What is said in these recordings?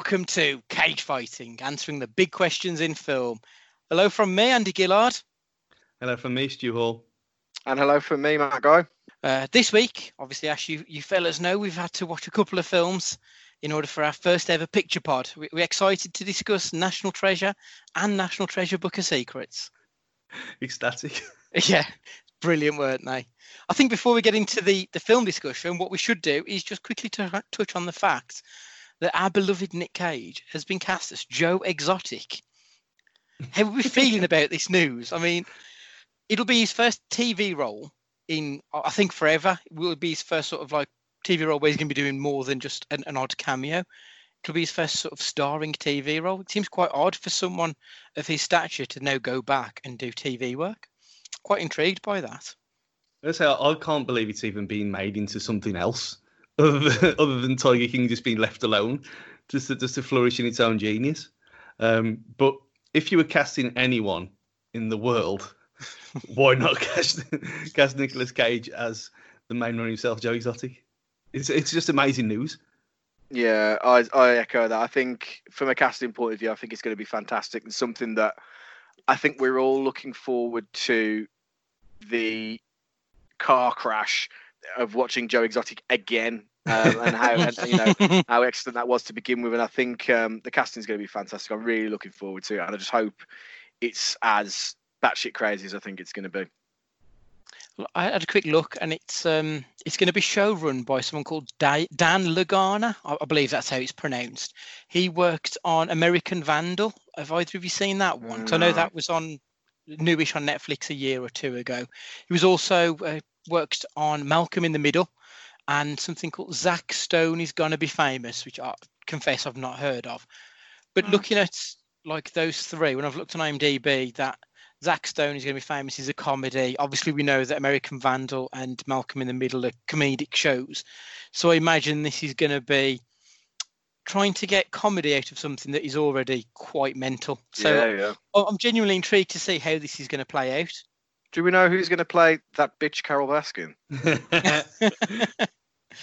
welcome to Cage Fighting, answering the big questions in film. Hello from me, Andy Gillard. Hello from me, Stu Hall. And hello from me, Matt Guy. Uh, this week, obviously, as you, you fellas know, we've had to watch a couple of films in order for our first ever picture pod. We, we're excited to discuss National Treasure and National Treasure Book of Secrets. Ecstatic. Yeah, brilliant, weren't they? I think before we get into the, the film discussion, what we should do is just quickly t- touch on the fact that our beloved Nick Cage has been cast as Joe Exotic. How are we feeling about this news? I mean, it'll be his first TV role in, I think, forever. It will be his first sort of like TV role where he's going to be doing more than just an, an odd cameo. It'll be his first sort of starring TV role. It seems quite odd for someone of his stature to now go back and do TV work. Quite intrigued by that. I say I can't believe it's even being made into something else other than, other than Tiger King just being left alone, just to, just to flourish in its own genius. Um, but if you were casting anyone in the world, why not cast cast Nicolas Cage as the main one himself, Joe Exotic? It's it's just amazing news. Yeah, I I echo that. I think from a casting point of view, I think it's going to be fantastic and something that I think we're all looking forward to the car crash of watching Joe Exotic again um, and how and, you know how excellent that was to begin with. And I think um, the casting is going to be fantastic. I'm really looking forward to it, and I just hope it's as batshit crazy as I think it's going to be. I had a quick look, and it's um, it's going to be showrun by someone called Dan Lagana. I, I believe that's how it's pronounced. He worked on American Vandal. Have either of you seen that one? Because I know that was on newish on Netflix a year or two ago. He was also uh, worked on Malcolm in the Middle, and something called Zach Stone is gonna be famous, which I confess I've not heard of. But Hmm. looking at like those three, when I've looked on IMDb, that Zach Stone is going to be famous as a comedy. Obviously, we know that American Vandal and Malcolm in the Middle are comedic shows. So I imagine this is going to be trying to get comedy out of something that is already quite mental. So yeah, yeah. I'm genuinely intrigued to see how this is going to play out. Do we know who's going to play that bitch Carole Baskin?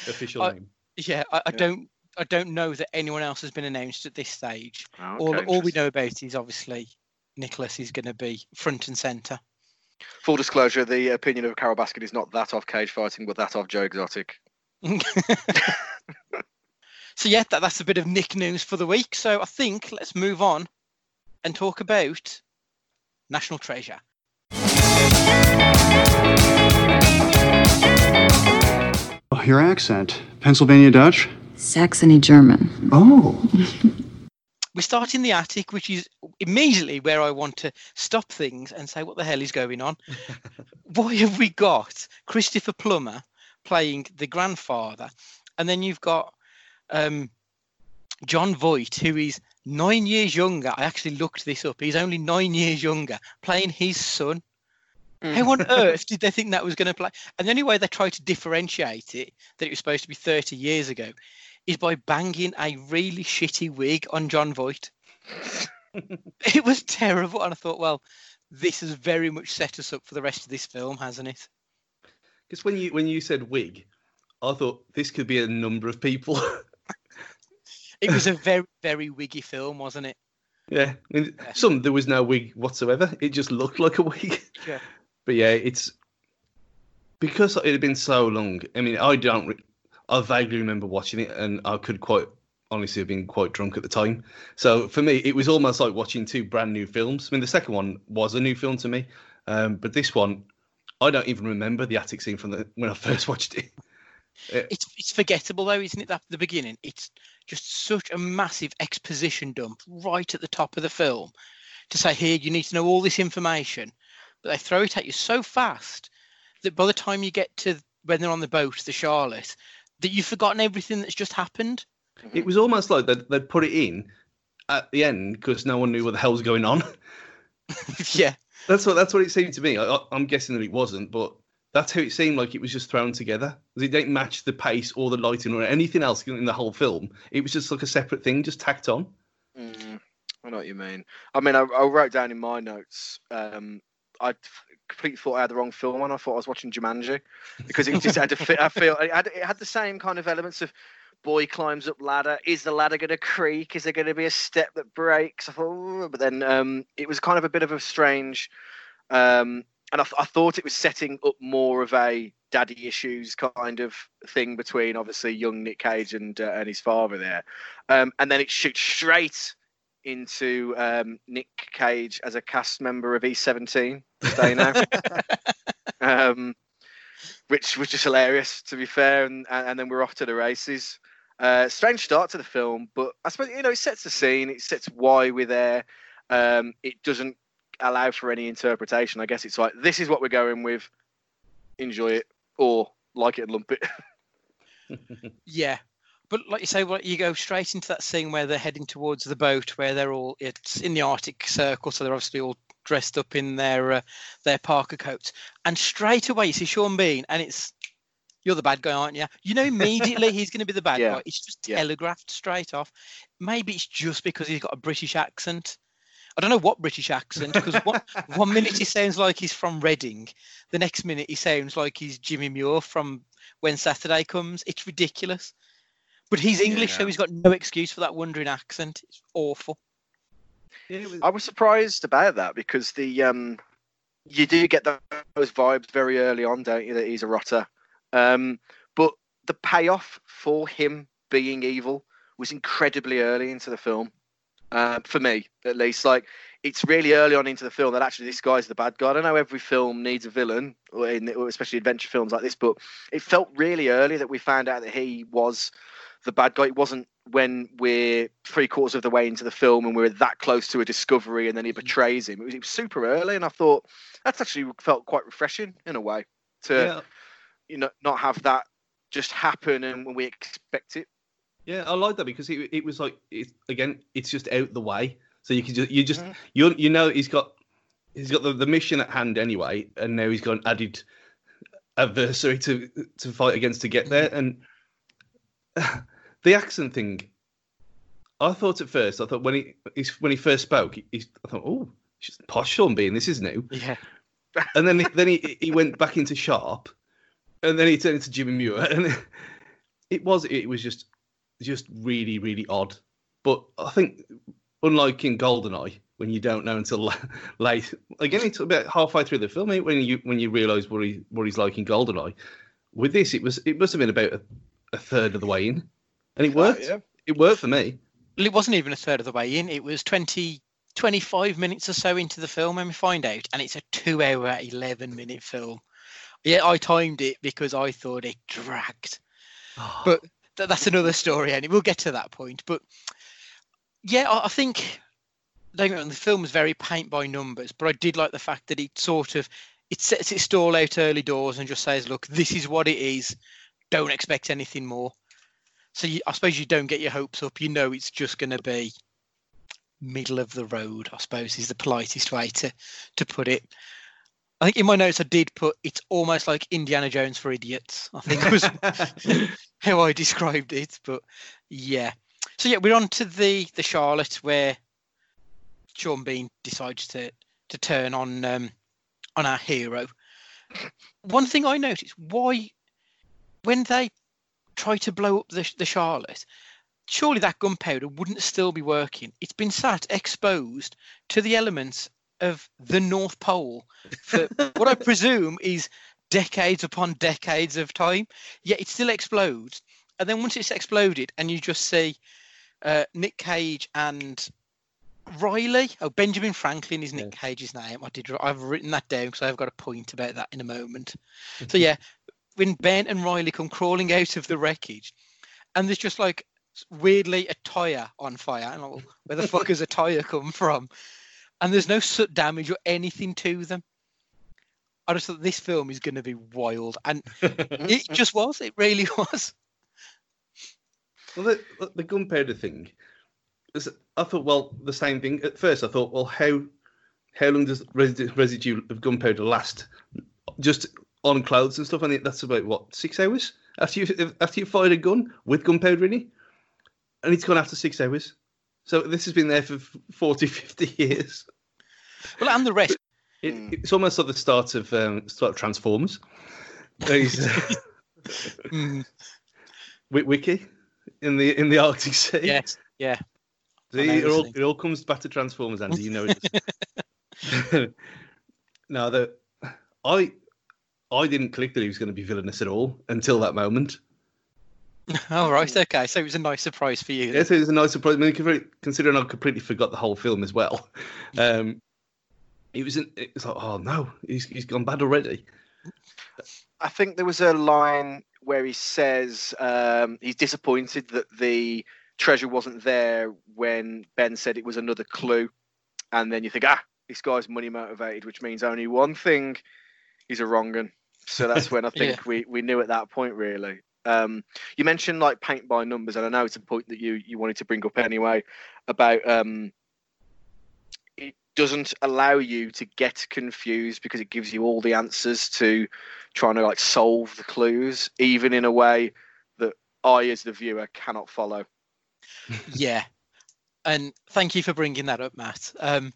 Official I- name. Yeah, I, I Yeah. don't. I don't know that anyone else has been announced at this stage. Oh, all, okay, all we know about is obviously Nicholas is going to be front and center. Full disclosure: the opinion of Carole Baskin is not that of cage fighting, but that of Joe Exotic. so yeah, that, that's a bit of Nick news for the week. So I think let's move on and talk about National Treasure. Your accent. Pennsylvania Dutch? Saxony German. Oh. We start in the attic, which is immediately where I want to stop things and say, what the hell is going on? Why have we got Christopher Plummer playing the grandfather? And then you've got um, Jon Voight, who is nine years younger. I actually looked this up. He's only nine years younger, playing his son. How on mm. earth did they think that was going to play? And the only way they tried to differentiate it, that it was supposed to be 30 years ago, is by banging a really shitty wig on Jon Voight. it was terrible. And I thought, well, this has very much set us up for the rest of this film, hasn't it? Because when you when you said wig, I thought this could be a number of people. It was a very, very wiggy film, wasn't it? yeah, I mean, Yeah. some there was no wig whatsoever. It just looked like a wig. Yeah. But yeah, it's because it had been so long. I mean, I don't. Re- I vaguely remember watching it, and I could quite honestly have been quite drunk at the time. So for me, it was almost like watching two brand new films. I mean, the second one was a new film to me, um, but this one, I don't even remember the attic scene from the when I first watched it. It's it's forgettable though, isn't it? That the beginning, it's just such a massive exposition dump right at the top of the film to say, here you need to know all this information, but they throw it at you so fast that by the time you get to when they're on the boat, the Charlotte, that you've forgotten everything that's just happened. It was almost like they'd, they'd put it in at the end because no one knew what the hell was going on. yeah, That's what that's what it seemed to me. I, I- I'm guessing that it wasn't, but that's how it seemed like it was just thrown together. 'Cause It didn't match the pace or the lighting or anything else in the whole film. It was just like a separate thing, just tacked on. Mm, I know what you mean. I mean, I, I wrote down in my notes. Um, I completely thought I had the wrong film on. I thought I was watching Jumanji because it just had to fit. I feel it had, it had the same kind of elements of Boy climbs up ladder. Is the ladder going to creak? Is there going to be a step that breaks? I thought, but then um, it was kind of a bit of a strange. Um, and I, I thought it was setting up more of a daddy issues kind of thing between obviously young Nick Cage and uh, and his father there, um, and then it shoots straight into um, Nick Cage as a cast member of E17 Stay now, um, which was just hilarious to be fair, and and, and then we're off to the races. Uh, strange start to the film, but I suppose you know it sets the scene, it sets why we're there. Um, it doesn't allow for any interpretation. I guess it's like this is what we're going with. Enjoy it or like it and lump it. Yeah, but like you say, well, you go straight into that scene where they're heading towards the boat, where they're all it's in the Arctic Circle, so they're obviously all dressed up in their uh, their parka coats, and straight away you see Sean Bean, and it's you're the bad guy, aren't you? You know immediately he's going to be the bad Yeah. guy. It's just Yeah. telegraphed straight off. Maybe it's just because he's got a British accent. I don't know what British accent, because one, one minute he sounds like he's from Reading, the next minute he sounds like he's Jimmy Muir from When Saturday Comes. It's ridiculous. But he's English, so he's got no excuse for that wandering accent. It's awful. Yeah, it was- I was surprised about that because the um, you do get those vibes very early on, don't you? That he's a rotter, um, but the payoff for him being evil was incredibly early into the film. Uh, for me, at least, like it's really early on into the film that actually this guy's the bad guy. I know every film needs a villain, or in, or especially adventure films like this, but it felt really early that we found out that he was the bad guy. It wasn't when we're three quarters of the way into the film and we're that close to a discovery and then he betrays him. It was, it was super early, and I thought that's actually felt quite refreshing in a way to yeah, you know not have that just happen and when we expect it. yeah, I like that because it, it was like it, again, it's just out the way, so you can just you just Mhm. you you know he's got he's got the, the mission at hand anyway, and now he's got an added adversary to to fight against to get there, and the accent thing. I thought at first, I thought when he when he first spoke, he, I thought, oh, posh Sean Bean, this is new. Yeah. and then then he he went back into sharp, and then he turned into Jimmy Muir, and it was it was just just really really odd. But I think unlike in Goldeneye, when you don't know until late, again it's about halfway through the film eh, when you when you realise what he what he's like in Goldeneye. With this, it was it must have been about a, a third of the way in, and it worked. yeah. It worked for me. Well, it wasn't even a third of the way in. It was 20, 25 minutes or so into the film when we find out, and it's a two hour, 11 minute film. Yeah, I timed it because I thought it dragged. But th- that's another story, and we'll get to that point. But yeah, I, I think don't get me wrong, the film was very paint by numbers, but I did like the fact that it sort of it sets its stall out early doors and just says, "Look, this is what it is. Don't expect anything more." So you, I suppose you don't get your hopes up. You know it's just going to be middle of the road. I suppose is the politest way to to put it. I think in my notes I did put it's almost like Indiana Jones for idiots. I think was how I described it. But yeah. So yeah, we're on to the the Charlotte where Sean Bean decides to to turn on um on our hero. One thing I noticed, why when they try to blow up the the Charlotte, surely that gunpowder wouldn't still be working. It's been sat exposed to the elements of the North Pole for what I presume is decades upon decades of time. Yet it still explodes, and then once it's exploded, and you just see uh, Nick Cage and Riley. Oh, Benjamin Franklin is Nick Cage's name. I did. I've written that down because I've got a point about that in a moment. so yeah, when Ben and Riley come crawling out of the wreckage, and there's just like weirdly a tire on fire. And I'm where the fuck has a tire come from? And there's no soot damage or anything to them. I just thought this film is going to be wild, and it just was. It really was. Well, the, the gunpowder thing, I thought, well, the same thing. At first, I thought, well, how how long does resi- residue of gunpowder last? Just on clothes and stuff, and that's about what six hours after you after you fired a gun with gunpowder in it, and it's gone after six hours. So this has been there for 40, 50 years. Well, and the rest. It. It's almost like the start of um, start of Transformers. Uh, Mm, Wiki, in the in the Arctic Sea. Yes, yeah. See, it all, it all comes back to Transformers, Andy. You know it. does. no, the I I didn't click that he was going to be villainous at all until that moment. All right, okay. So it was a nice surprise for you. then. Yes, it was a nice surprise. I mean, considering- considering I completely forgot the whole film as well. Um, it was an, it was like, oh no, he's he's gone bad already. I think there was a line where he says um, he's disappointed that the treasure wasn't there when Ben said it was another clue, and then you think, ah, this guy's money motivated, which means only one thing: he's a wrong un. So that's when I think we, we knew at that point really. Um, you mentioned like paint by numbers, and I know it's a point that you you wanted to bring up anyway about um, it doesn't allow you to get confused because it gives you all the answers to trying to like solve the clues, even in a way that I, as the viewer, cannot follow. yeah. And thank you for bringing that up, Matt. Um,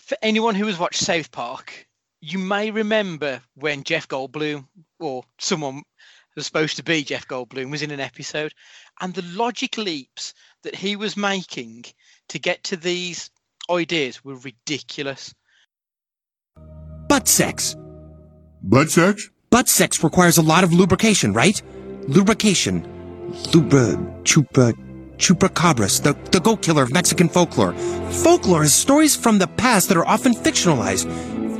for anyone who has watched South Park, you may remember when Jeff Goldblum or someone was supposed to be Jeff Goldblum was in an episode, and the logic leaps that he was making to get to these ideas were ridiculous. Butt sex. Butt sex? Butt sex requires a lot of lubrication, right? Lubrication. Lubra, Chupa. chupacabras, the, the goat killer of Mexican folklore. Folklore is stories from the past that are often fictionalized.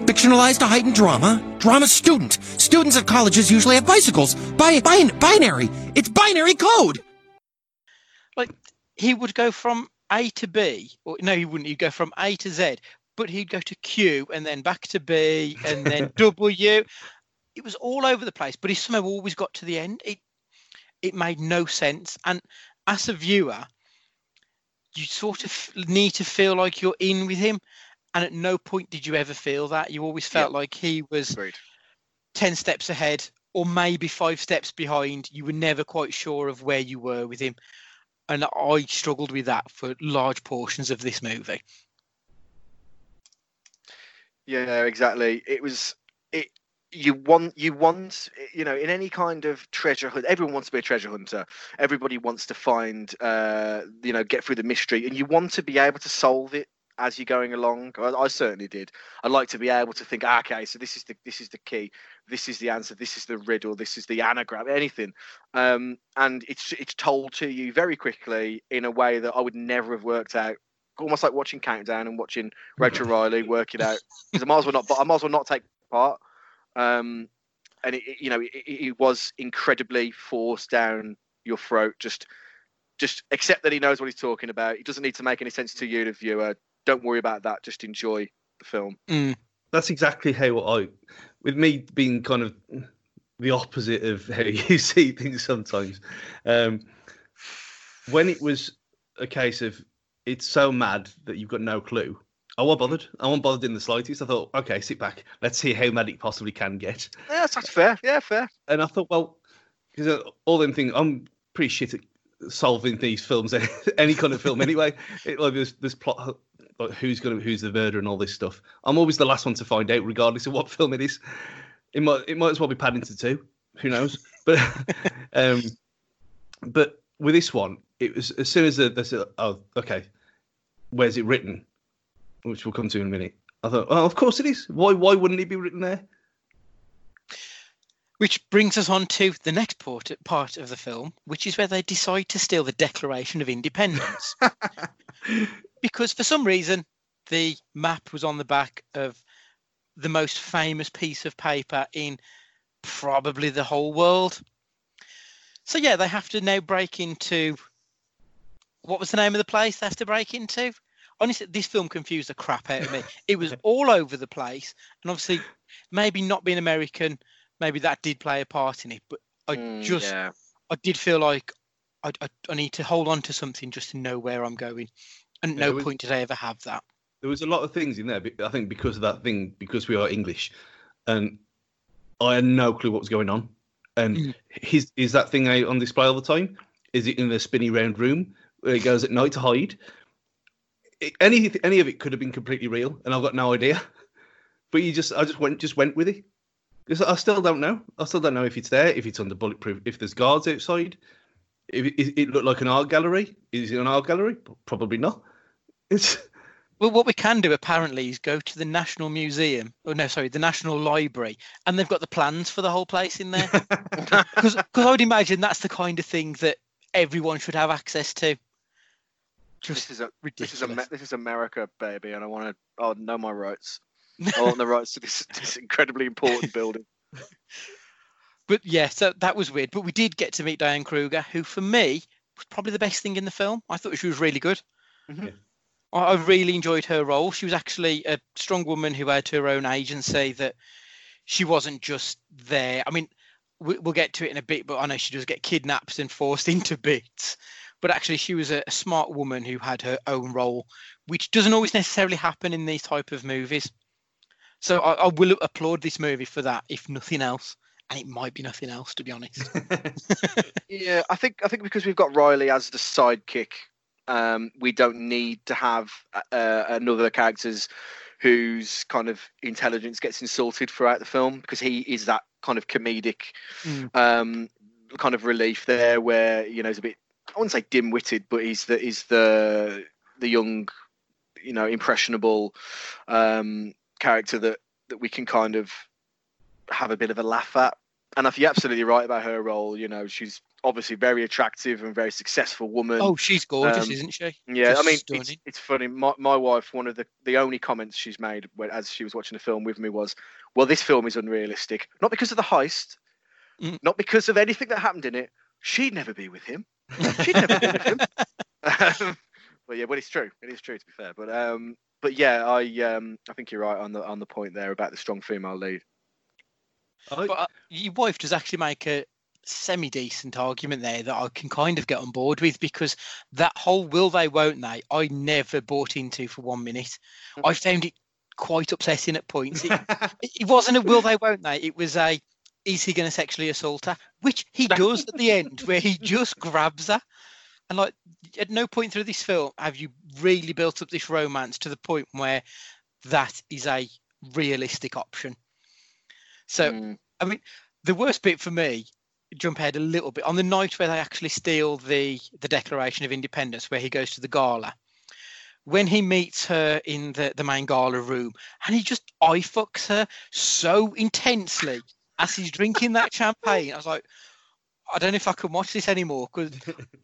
Fictionalized to heighten drama. Drama student. Students at colleges usually have bicycles. Bi- bin- binary. It's binary code. like he would go from A to B, or no, he wouldn't. He'd go from A to Z, but he'd go to Q and then back to B and then W. It was all over the place, but he somehow always got to the end. It it made no sense, and as a viewer, you sort of need to feel like you're in with him. And at no point did you ever feel that. You always felt like he was Agreed. 10 steps ahead or maybe five steps behind. You were never quite sure of where you were with him. And I struggled with that for large portions of this movie. Yeah, exactly. It was it. You want you want you know in any kind of treasure hunt. Everyone wants to be a treasure hunter. Everybody wants to find uh you know get through the mystery, and you want to be able to solve it as you're going along. I, I certainly did. I'd like to be able to think, "Ah, okay, so this is the this is the key, this is the answer, this is the riddle, this is the anagram, anything. Um, and it's it's told to you very quickly in a way that I would never have worked out. Almost like watching Countdown and watching Rachel Riley work it out. Because I might as well not. but I might as well not take part. Um, and it, it- you know, it, it was incredibly forced down your throat. Just, just accept that he knows what he's talking about. It doesn't need to make any sense to you, the viewer. Don't worry about that. Just enjoy the film. Mm. That's exactly how I, with me being kind of the opposite of how you see things sometimes. Um, when it was a case of it's so mad that you've got no clue, I wasn't bothered. I wasn't bothered in the slightest. I thought, okay, sit back. Let's see how mad it possibly can get. Yeah, that's, that's fair. Yeah, fair. And I thought, well, because all them things, I'm pretty shit at solving these films, any kind of film anyway. It, like there's this plot, like who's gonna, who's the murderer, and all this stuff. I'm always the last one to find out, regardless of what film it is. It might, it might as well be Paddington two. Who knows? But, um, but with this one, it was as soon as the, they said, oh, okay, where's it written? Which we'll come to in a minute. I thought, oh, of course it is. Why, why wouldn't it be written there? Which brings us on to the next part, part of the film, which is where they decide to steal the Declaration of Independence. because for some reason, the map was on the back of the most famous piece of paper in probably the whole world. So, yeah, they have to now break into what was the name of the place they have to break into? Honestly, this film confused the crap out of me. It was all over the place. And obviously, maybe not being American, maybe that did play a part in it. But I Mm, just, yeah. I did feel like I, I, I need to hold on to something just to know where I'm going. And Yeah, no was- point did I ever have that. there was a lot of things in there. I think because of that thing, because we are English, and I had no clue what was going on. And Mm. his is that thing on display all the time? Is it in the spinny round room where he goes at night to hide? It, any any of it could have been completely real, and I've got no idea. But you just, I just went, just went with it. I still don't know. I still don't know if it's there, if it's under bulletproof, if there's guards outside. It, it, it looked like an art gallery. Is it an art gallery? Probably not. It's Well, what we can do apparently is go to the National Museum. Oh no, sorry, the National Library, and they've got the plans for the whole place in there. Because I would imagine that's the kind of thing that everyone should have access to. Just This is a this is a this is America, baby, and I want to oh know my rights. I want the rights to this this incredibly important building. But yeah, so that was weird. But we did get to meet Diane Kruger, who for me was probably the best thing in the film. I thought she was really good. Mhm. Yeah. I, really enjoyed her role. She was actually a strong woman who had her own agency. That she wasn't just there. I mean, we, we'll get to it in a bit, but I know she does get kidnapped and forced into bits. But actually, she was a, a smart woman who had her own role, which doesn't always necessarily happen in these type of movies. So I, I will applaud this movie for that, if nothing else. And it might be nothing else, to be honest. Yeah, I think I think because we've got Riley as the sidekick, um, we don't need to have uh, another characters whose kind of intelligence gets insulted throughout the film because he is that kind of comedic Mm. um, kind of relief there, where you know he's a bit I wouldn't say dim-witted, but he's the he's the the young, you know, impressionable um, character that that we can kind of have a bit of a laugh at. And I think you're absolutely right about her role. You know, she's obviously very attractive and very successful woman. Oh, she's gorgeous, Um, isn't she? yeah, I mean, it's, it's funny. My, my wife, one of the, the only comments she's made when, as she was watching the film with me was, "Well, this film is unrealistic, not because of the heist, Mm. not because of anything that happened in it. She'd never be with him. She'd never be with him." Um, but yeah, but it's true. It is true to be fair. But um, but yeah, I um, I think you're right on the on the point there about the strong female lead. I, But uh, your wife does actually make a semi decent argument there that I can kind of get on board with because that whole will they, won't they, I never bought into for one minute. I found it quite upsetting at points. It, it wasn't a will they, won't they, it was a is he going to sexually assault her? Which he does at the end, where he just grabs her. And like, at no point through this film have you really built up this romance to the point where that is a realistic option. So Mm. I mean, the worst bit for me jump ahead a little bit. On the night where they actually steal the the declaration of independence where he goes to the gala when he meets her in the the main gala room and he just eye fucks her so intensely as he's drinking that champagne i was like i don't know if i can watch this anymore because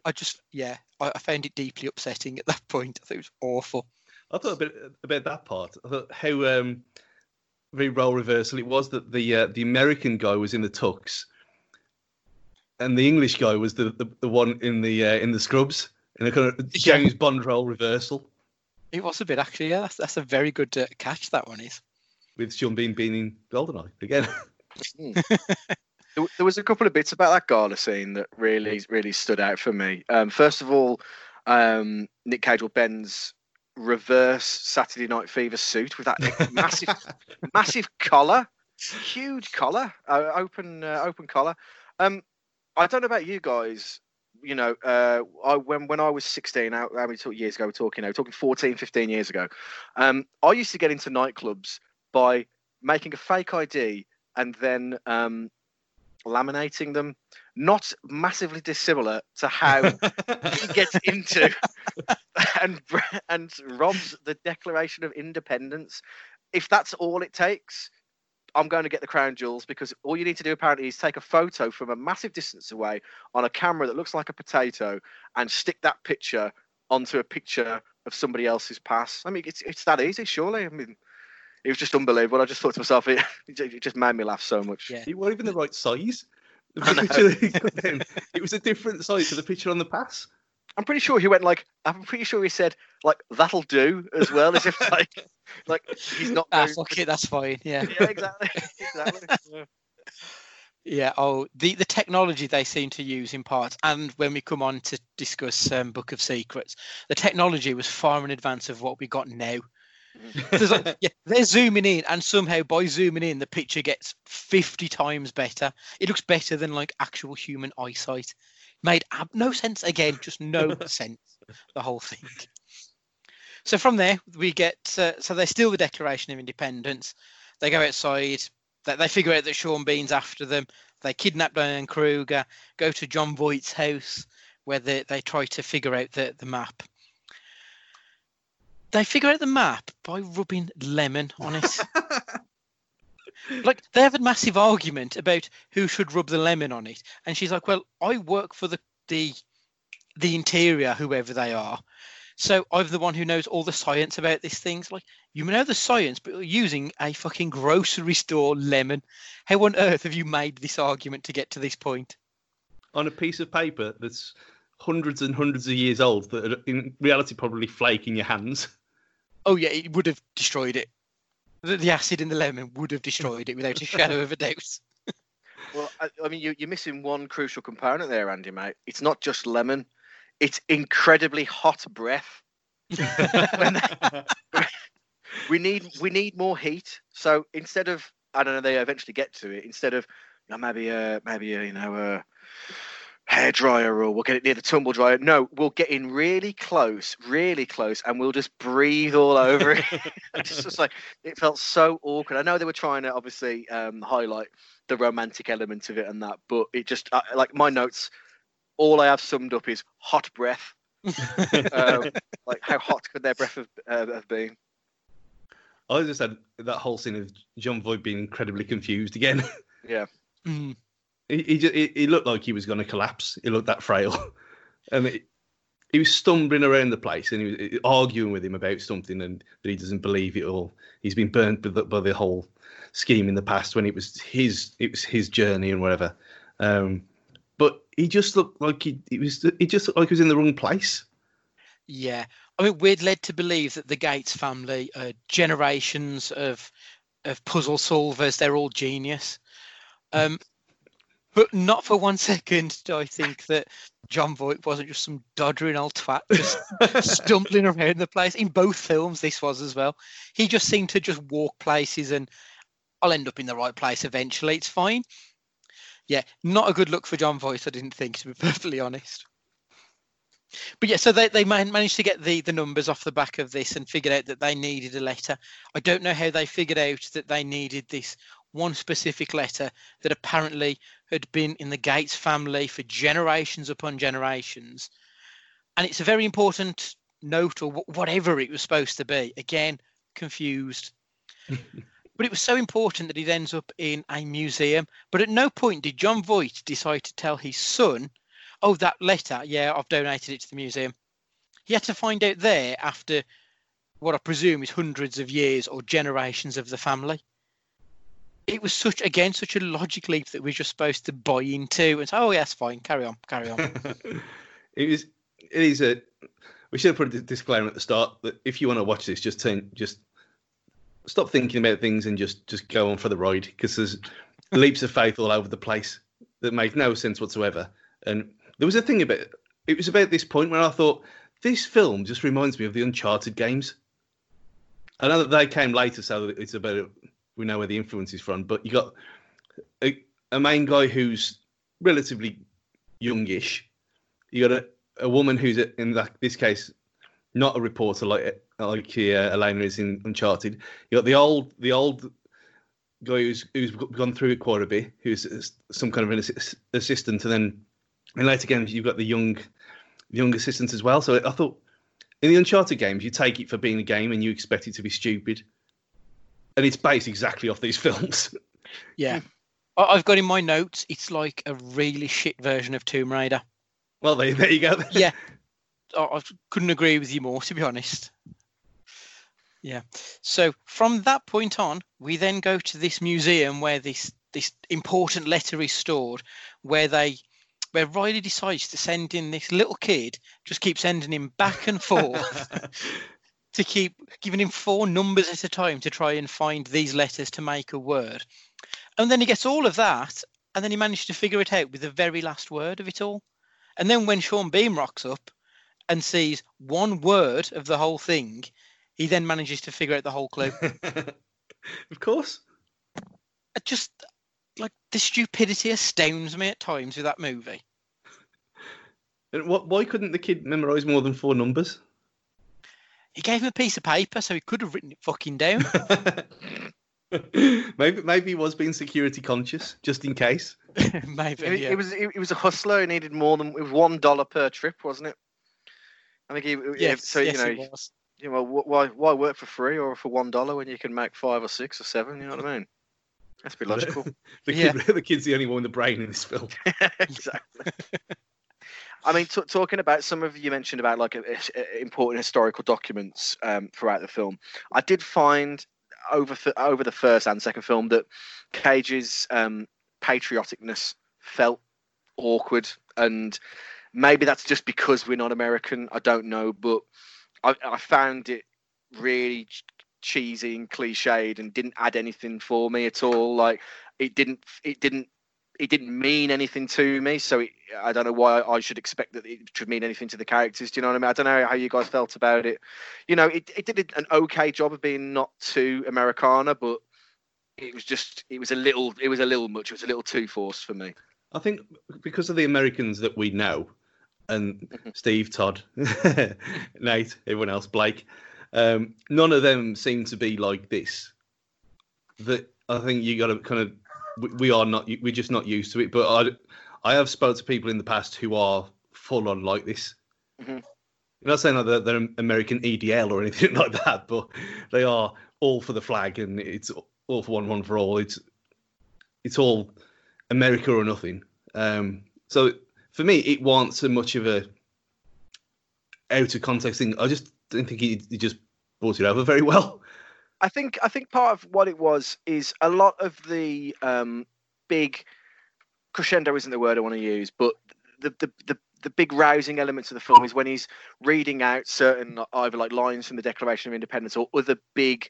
i just yeah I, I found it deeply upsetting at that point. I think it was awful. I thought a bit about that part. I thought how um, very role reversal it was that the uh, the American guy was in the tux, and the English guy was the, the, the one in the uh, in the scrubs, in a kind of Yeah. James Bond role reversal it was a bit actually yeah that's, that's a very good uh, catch that one is with Sean Bean being in Goldeneye again. There, there was a couple of bits about that gala scene that really, really stood out for me. Um, first of all, um, Nick Cage or Ben's reverse Saturday Night Fever suit with that massive, massive collar, huge collar, uh, open, uh, open collar. Um, I don't know about you guys. You know, uh, I when when I was 16, how, how many talk- years ago we're talking now? We're talking 14, 15 years ago. Um, I used to get into nightclubs by making a fake ID and then um, laminating them. Not massively dissimilar to how he gets into and and robs the Declaration of Independence. If that's all it takes, I'm going to get the crown jewels because all you need to do apparently is take a photo from a massive distance away on a camera that looks like a potato and stick that picture onto a picture of somebody else's pass. I mean, it's it's that easy, surely. I mean, it was just unbelievable. I just thought to myself, it, it just made me laugh so much. Yeah. it wasn't even the right size. The picture that he got then, it was a different size to the picture on the pass. I'm pretty sure he went like I'm pretty sure he said like that'll do as well as if like like he's not ah fuck it that's fine yeah yeah exactly exactly yeah. Yeah. Oh, the the technology they seem to use in parts, and when we come on to discuss um, Book of Secrets, the technology was far in advance of what we got now. Like, yeah, they're zooming in, and somehow by zooming in, the picture gets fifty times better. It looks better than like actual human eyesight. Made ab- no sense again, just no sense. The whole thing. So from there, we get uh, so they steal the Declaration of Independence. They go outside. They, they figure out that Sean Bean's after them. They kidnap Diane Kruger, go to Jon Voight's house, where they, they try to figure out the, the map. They figure out the map by rubbing lemon on it. like they have a massive argument about who should rub the lemon on it, and she's like, "Well, I work for the the the interior, whoever they are, so I'm the one who knows all the science about these things. Like you know the science, but you're using a fucking grocery store lemon. How on earth have you made this argument to get to this point? On a piece of paper that's hundreds and hundreds of years old, that are in reality probably flake in your hands. Oh yeah, it would have destroyed it. The, the acid in the lemon would have destroyed it without a shadow of a doubt. Well, I, I mean, you, you're missing one crucial component there, Andy, mate. It's not just lemon; it's incredibly hot breath. They- we need we need more heat. So instead of I don't know, they eventually get to it. Instead of uh, uh, you know, maybe a maybe a you know a hair dryer or we'll get it near the tumble dryer. No, we'll get in really close, really close, and we'll just breathe all over it. just, just like it felt so awkward. I know they were trying to obviously um, highlight the romantic element of it and that, but it just uh, like my notes. All I have summed up is hot breath. Um, like how hot could their breath have, uh, have been? I just had that whole scene of Jon Voight being incredibly confused again. Mm. He, he, ju- he, he looked like he was going to collapse. He looked that frail, and it, he was stumbling around the place and he was arguing with him about something, and that he doesn't believe it all. He's been burnt by the, by the whole scheme in the past when it was his it was his journey and whatever. Um, but he just looked like he, he was he just looked like he was in the wrong place. Yeah, I mean, we're led to believe that the Gates family are generations of of puzzle solvers. They're all genius, um, but not for one second do I think that Jon Voight wasn't just some doddering old twat just stumbling around the place. In both films, this was as well. He just seemed to just walk places, and I'll end up in the right place eventually. It's fine. Yeah, not a good look for Jon Voight. I didn't think, to be perfectly honest. But yeah, so they, they managed to get the, the numbers off the back of this and figured out that they needed a letter. I don't know how they figured out that they needed this one specific letter that apparently had been in the Gates family for generations upon generations. And it's a very important note or whatever it was supposed to be. Again, confused. but it was so important that it ends up in a museum. But at no point did Jon Voight decide to tell his son oh, that letter, yeah, I've donated it to the museum. He had to find out there after what I presume is hundreds of years or generations of the family. It was such, again, such a logic leap that we're just supposed to buy into and say, oh, yes, fine, carry on, carry on. it was it is a we should have put a disclaimer at the start that if you want to watch this just turn just stop thinking about things and just just go on for the ride because there's leaps of faith all over the place that make no sense whatsoever. And there was a thing about it was about this point where i thought this film just reminds me of the uncharted games. I know that they came later so it's about we know where the influence is from but you got a, a main guy who's relatively youngish you got a, a woman who's in that, this case not a reporter like like uh, Elena is in Uncharted. You got the old the old guy who's who's gone through it quite a bit, who's some kind of an assi- assistant, and then in later games you've got the young young assistant as well. So I thought in the Uncharted games you take it for being a game and you expect it to be stupid, and it's based exactly off these films. Yeah. Hmm. I- I've got in my notes, it's like a really shit version of Tomb Raider. well, there, there you go. Yeah. I I couldn't agree with you more, to be honest. Yeah. So from that point on, we then go to this museum where this this important letter is stored, where they where Riley decides to send in this little kid, just keep sending him back and forth to keep giving him four numbers at a time to try and find these letters to make a word. And then he gets all of that, and then he managed to figure it out with the very last word of it all. And then when Sean Bean rocks up and sees one word of the whole thing, he then manages to figure out the whole clue. of course. I just like the stupidity astounds me at times with that movie. And what, why couldn't the kid memorize more than four numbers? He gave him a piece of paper, so he could have written it fucking down. maybe maybe he was being security conscious, just in case. Maybe. It, yeah. it was it, it was a hustler. He needed more than it was one dollar per trip, wasn't it? I think he. yes, so yes, you know, it was. you know, why why work for free or for one dollar when you can make five or six or seven? You know what I mean? That's a bit logical. The, Yeah. the kid's the only one with the brain in this film. exactly. I mean, t- talking about some of you mentioned about like a, a- important historical documents um, throughout the film. I did find over over the first and second film that Cage's um, patrioticness felt awkward, and maybe that's just because we're not American. I don't know, but I, I found it really ch- cheesy and cliched, and didn't add anything for me at all. Like it didn't it didn't it didn't mean anything to me. So it, I don't know why I should expect that it should mean anything to the characters. Do you know what I mean? I don't know how you guys felt about it. You know, it, it did an okay job of being not too Americana, but it was just it was a little it was a little much. It was a little too forced for me. I think because of the Americans that we know, and Mhm. Steve, Todd, Nate, everyone else, Blake, um, none of them seem to be like this. That I think you got to kind of we, we are not we're just not used to it. But I I have spoke to people in the past who are full on like this. Mhm. I'm not saying that they're, they're American EDL or anything like that, but they are all for the flag and it's all for one, one for all. It's it's all America or nothing. Um, so for me, it wasn't so much of a out of context thing. I just didn't think he, he just brought it over very well. I think I think part of what it was is a lot of the um, big crescendo isn't the word I want to use, but the, the the the big rousing elements of the film is when he's reading out certain either like lines from the Declaration of Independence or other big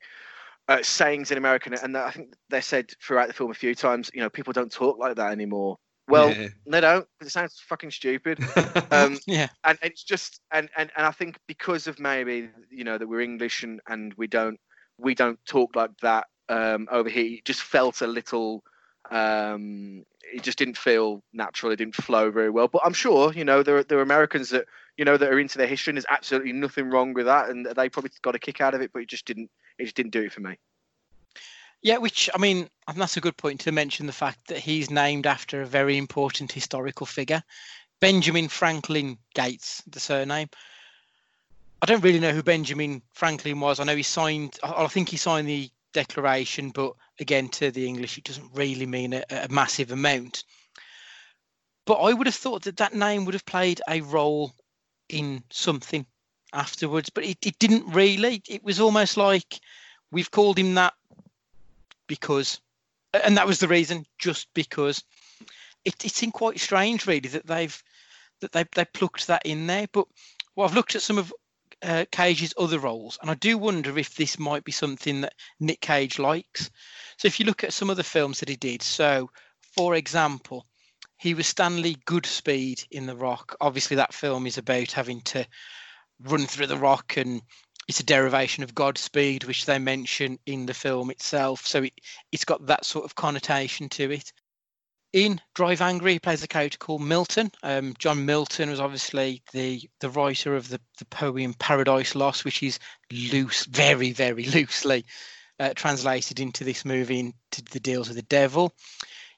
uh, sayings in American, and I think they said throughout the film a few times, you know, people don't talk like that anymore. Well, Yeah. they don't. It sounds fucking stupid. Um, Yeah. and and it's just and, and and I think because of maybe you know that we're English and and we don't we don't talk like that um, over here. It just felt a little. Um, it just didn't feel natural. It didn't flow very well. But I'm sure you know there are, there are Americans that you know that are into their history. and There's absolutely nothing wrong with that, and they probably got a kick out of it. But it just didn't. It just didn't do it for me. Yeah, which I mean, and that's a good point to mention the fact that he's named after a very important historical figure, Benjamin Franklin Gates, the surname. I don't really know who Benjamin Franklin was. I know he signed. I think he signed the Declaration, but again, to the English, it doesn't really mean a, a massive amount. But I would have thought that that name would have played a role in something afterwards, but it, it didn't really. It was almost like we've called him that because and that was the reason just because it, it seemed quite strange really that they've that they they plucked that in there but well i've looked at some of uh, cage's other roles and i do wonder if this might be something that nick cage likes so if you look at some of the films that he did so for example he was stanley goodspeed in the rock obviously that film is about having to run through the rock and it's a derivation of Godspeed, which they mention in the film itself. So it, it's got that sort of connotation to it. In Drive Angry, he plays a character called Milton. Um, John Milton was obviously the the writer of the, the poem Paradise Lost, which is loose, very, very loosely uh, translated into this movie into the deals with the devil.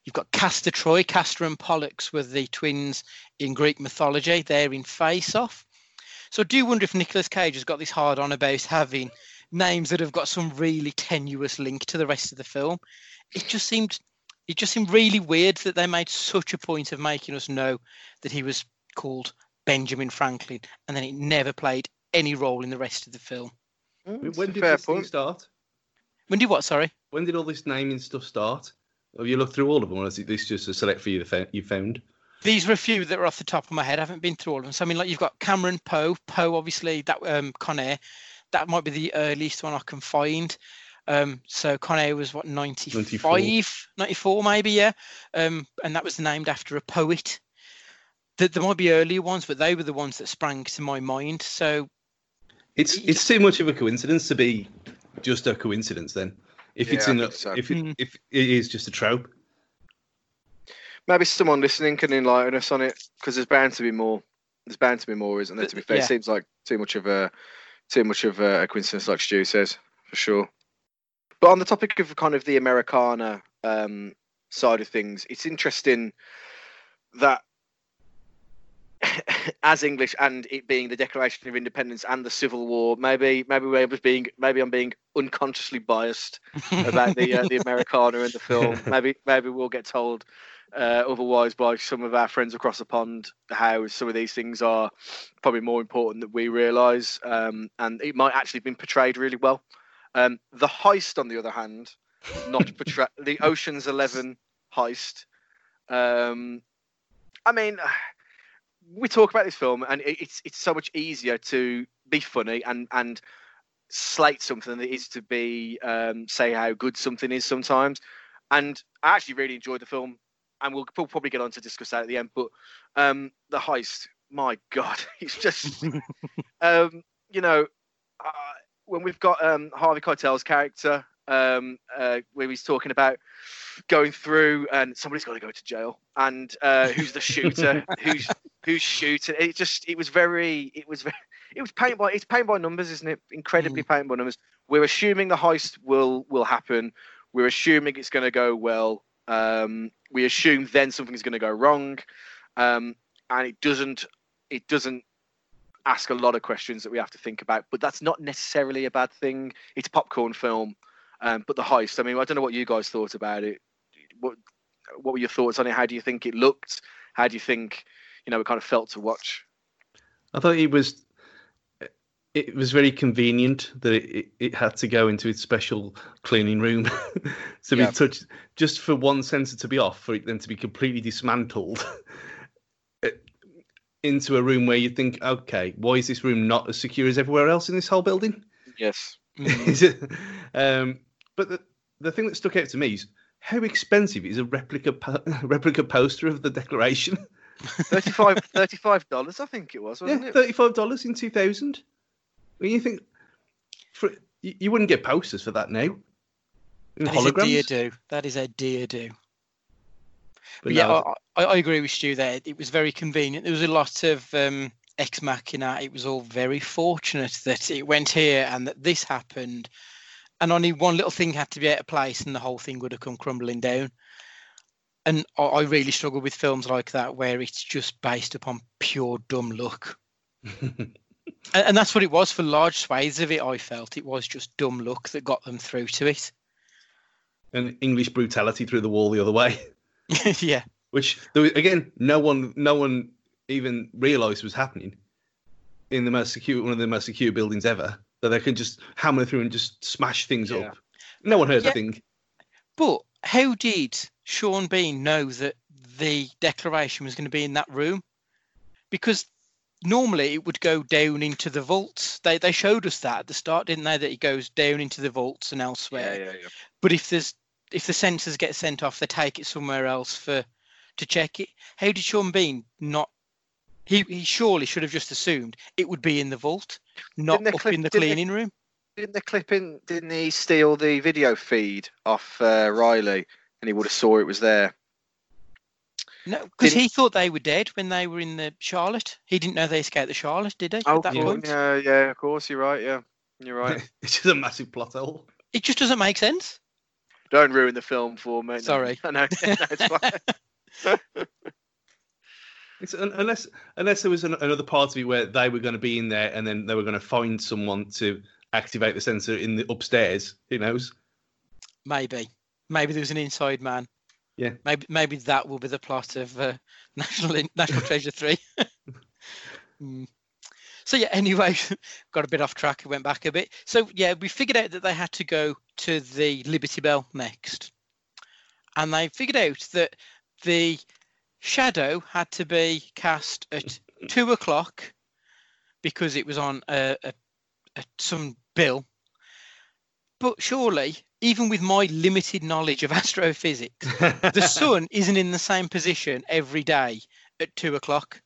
You've got Castor Troy. Castor and Pollux were the twins in Greek mythology. They're in Face Off. So I do wonder if Nicolas Cage has got this hard on about having names that have got some really tenuous link to the rest of the film. It just seemed it just seemed really weird that they made such a point of making us know that he was called Benjamin Franklin and then it never played any role in the rest of the film. Mm, when did this thing point. start? When did what, sorry? When did all this naming stuff start? Have you looked through all of them, or is it this just a select few that you found? These were a few that were off the top of my head. I haven't been through all of them. So I mean like you've got Cameron Poe, Poe obviously that um Con Air, that might be the earliest one I can find. Um, so Con Air was what 95, 94. 94 maybe, yeah. Um, and that was named after a poet. There, there might be earlier ones, but they were the ones that sprang to my mind. So It's it's too much of a coincidence to be just a coincidence. Then, if it's Yeah, I in a, so. if it, Mm. if it is just a trope, Maybe someone listening can enlighten us on it because there's bound to be more. There's bound to be more, isn't there? To be fair, yeah. it seems like too much of a too much of a, a coincidence, like Stu says, for sure. But on the topic of kind of the Americana um, side of things, it's interesting that as English and it being the Declaration of Independence and the Civil War, maybe maybe we're just being maybe I'm being unconsciously biased about the uh, the Americana in the film. Maybe maybe we'll get told uh, otherwise by some of our friends across the pond how some of these things are probably more important than we realise, um, and it might actually have been portrayed really well. Um, the heist, on the other hand, not portray the Ocean's Eleven heist. Um, I mean, we talk about this film, and it, it's it's so much easier to be funny and and slate something than it is to be um, say how good something is sometimes. And I actually really enjoyed the film, and we'll, we'll probably get on to discuss that at the end. But um, the heist, my god, it's just um, you know uh, when we've got um, Harvey Keitel's character um, uh, where he's talking about going through and somebody's got to go to jail and uh, who's the shooter who's who's shooting. It just it was very it was very, it was paint by it's paint by numbers isn't it? Incredibly mm. paint by numbers. We're assuming the heist will will happen. We're assuming it's going to go well. Um, we assume then something's going to go wrong. Um, and it doesn't it doesn't ask a lot of questions that we have to think about but that's not necessarily a bad thing it's popcorn film um, but the heist, I mean, I don't know what you guys thought about it. What what were your thoughts on it? How do you think it looked? How do you think you know it kind of felt to watch? I thought it was it was very convenient that it, it had to go into its special cleaning room to yeah. be touched just for one sensor to be off for it then to be completely dismantled into a room where you think okay why is this room not as secure as everywhere else in this whole building yes um, but the, the thing that stuck out to me is how expensive is a replica po- replica poster of the Declaration? 35 dollars, I think it was, wasn't yeah, it? Thirty-five dollars in two thousand. When you think, for you, you, wouldn't get posters for that now. In that holograms. Is a dear do. That is a dear do. But, but yeah, no, I, I, agree with Stu there. It was very convenient. There was a lot of um, ex machina. It was all very fortunate that it went here and that this happened and only one little thing had to be out of place and the whole thing would have come crumbling down and I, really struggle with films like that where it's just based upon pure dumb luck and, and, that's what it was for large swathes of it i felt it was just dumb luck that got them through to it and english brutality through the wall the other way yeah which again no one no one even realized was happening in the most secure one of the most secure buildings ever that they can just hammer through and just smash things yeah. up. No one heard yeah. the thing. But how did Sean Bean know that the declaration was going to be in that room? Because normally it would go down into the vaults. They they showed us that at the start, didn't they? That it goes down into the vaults and elsewhere. Yeah, yeah, yeah. But if there's if the sensors get sent off, they take it somewhere else for to check it. How did Sean Bean not he, he surely should have just assumed it would be in the vault, not up clip, in the cleaning they, room. Didn't the clipping? Didn't he steal the video feed off uh, Riley, and he would have saw it was there? No, because he thought they were dead when they were in the Charlotte. He didn't know they escaped the Charlotte, did he? Oh, yeah, yeah, of course, you're right. Yeah, you're right. it's just a massive plot hole. It just doesn't make sense. Don't ruin the film for me. Sorry. No, no, no it's fine. It's, unless unless there was an, another part of it where they were going to be in there and then they were going to find someone to activate the sensor in the upstairs. Who knows? Maybe, maybe there was an inside man. Yeah. Maybe maybe that will be the plot of uh, National National Treasure Three. mm. So yeah. Anyway, got a bit off track. And went back a bit. So yeah, we figured out that they had to go to the Liberty Bell next, and they figured out that the Shadow had to be cast at two o'clock because it was on a, a, a, some bill. But surely, even with my limited knowledge of astrophysics, the sun isn't in the same position every day at two o'clock.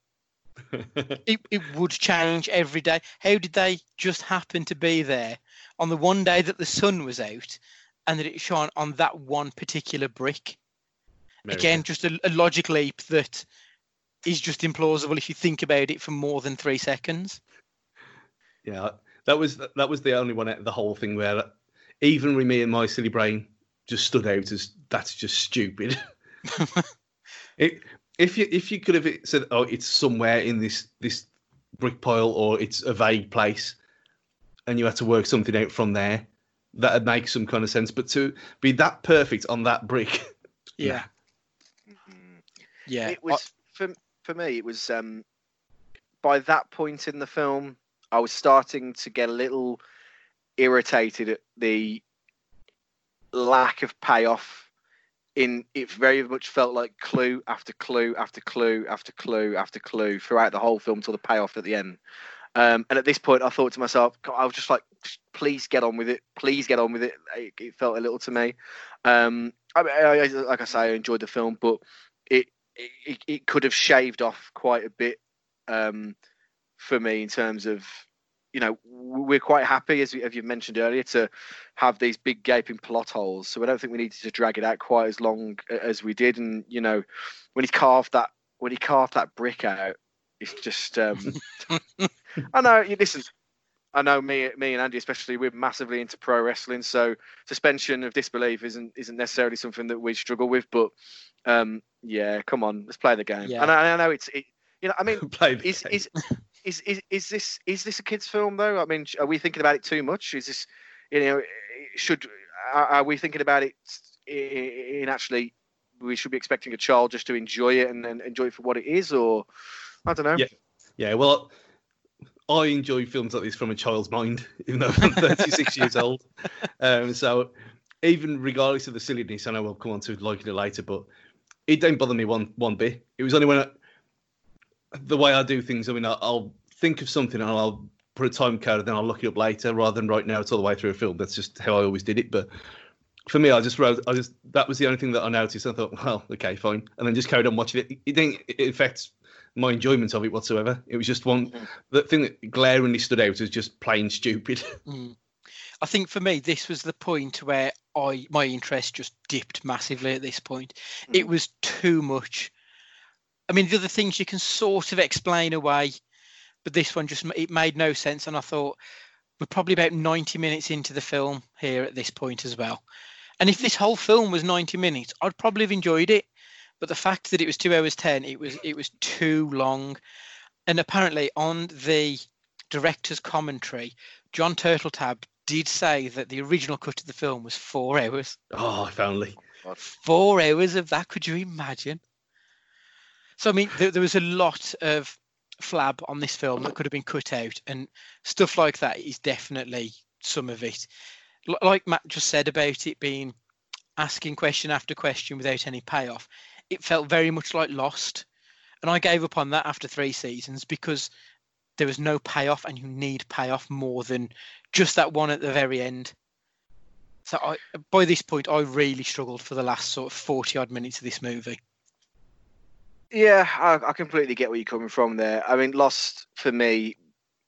It, it would change every day. How did they just happen to be there on the one day that the sun was out and that it shone on that one particular brick? Again, just a, a logic leap that is just implausible if you think about it for more than three seconds. Yeah, that was that was the only one the whole thing where even with me and my silly brain just stood out as that's just stupid. It, if you if you could have said, "Oh, it's somewhere in this this brick pile," or it's a vague place, and you had to work something out from there, that'd make some kind of sense. But to be that perfect on that brick, Yeah. Yeah. it was for for me. It was um, by that point in the film, I was starting to get a little irritated at the lack of payoff. In it very much felt like clue after clue after clue after clue after clue throughout the whole film till the payoff at the end. Um, and at this point, I thought to myself, I was just like, please get on with it. Please get on with it. It, it felt a little to me. Um, I, I, I, like I say, I enjoyed the film, but it, it it could have shaved off quite a bit um, for me in terms of, you know, we're quite happy as, we, as you mentioned earlier to have these big gaping plot holes. So I don't think we needed to drag it out quite as long as we did. And you know, when he carved that when he carved that brick out, it's just. Um, I know. You listen. I know me, me and Andy especially. We're massively into pro wrestling, so suspension of disbelief isn't isn't necessarily something that we struggle with. But um, yeah, come on, let's play the game. Yeah. And I, I know it's, it, you know, I mean, play the is game. is is is is this is this a kids film though? I mean, are we thinking about it too much? Is this, you know, should are, we thinking about it in actually? We should be expecting a child just to enjoy it and, and enjoy it for what it is, or I don't know. Yeah. Yeah, well, I enjoy films like this from a child's mind, even though I'm 36 years old. Um, so even regardless of the silliness, I know we'll come on to liking it later, but it don't bother me one one bit. It was only when I, the way I do things. I mean, I'll, I'll think of something and I'll put a time code, and then I'll look it up later, rather than right now it's all the way through a film. That's just how I always did it. But for me, I just wrote, I just that was the only thing that I noticed. I thought, well, okay, fine, and then just carried on watching it. It didn't it affect my enjoyment of it whatsoever. It was just one Mhm. the thing that glaringly stood out was just plain stupid. Mm. I think for me, this was the point where I my interest just dipped massively at this point. It was too much. I mean, the other things you can sort of explain away, but this one just it made no sense. And I thought we're probably about ninety minutes into the film here at this point as well. And if this whole film was ninety minutes, I'd probably have enjoyed it. But the fact that it was two hours ten, it was it was too long. And apparently, on the director's commentary, Jon Turteltaub did say that the original cut of the film was four hours. Oh, if only. Four hours of that, could you imagine? So, I mean, there, there was a lot of flab on this film that could have been cut out, and stuff like that is definitely some of it. L- Like Matt just said about it being asking question after question without any payoff, it felt very much like Lost. And I gave up on that after three seasons because there was no payoff, and you need payoff more than just that one at the very end. So I, by this point, I really struggled for the last sort of forty odd minutes of this movie. Yeah, I, I completely get where you're coming from there. I mean, Lost for me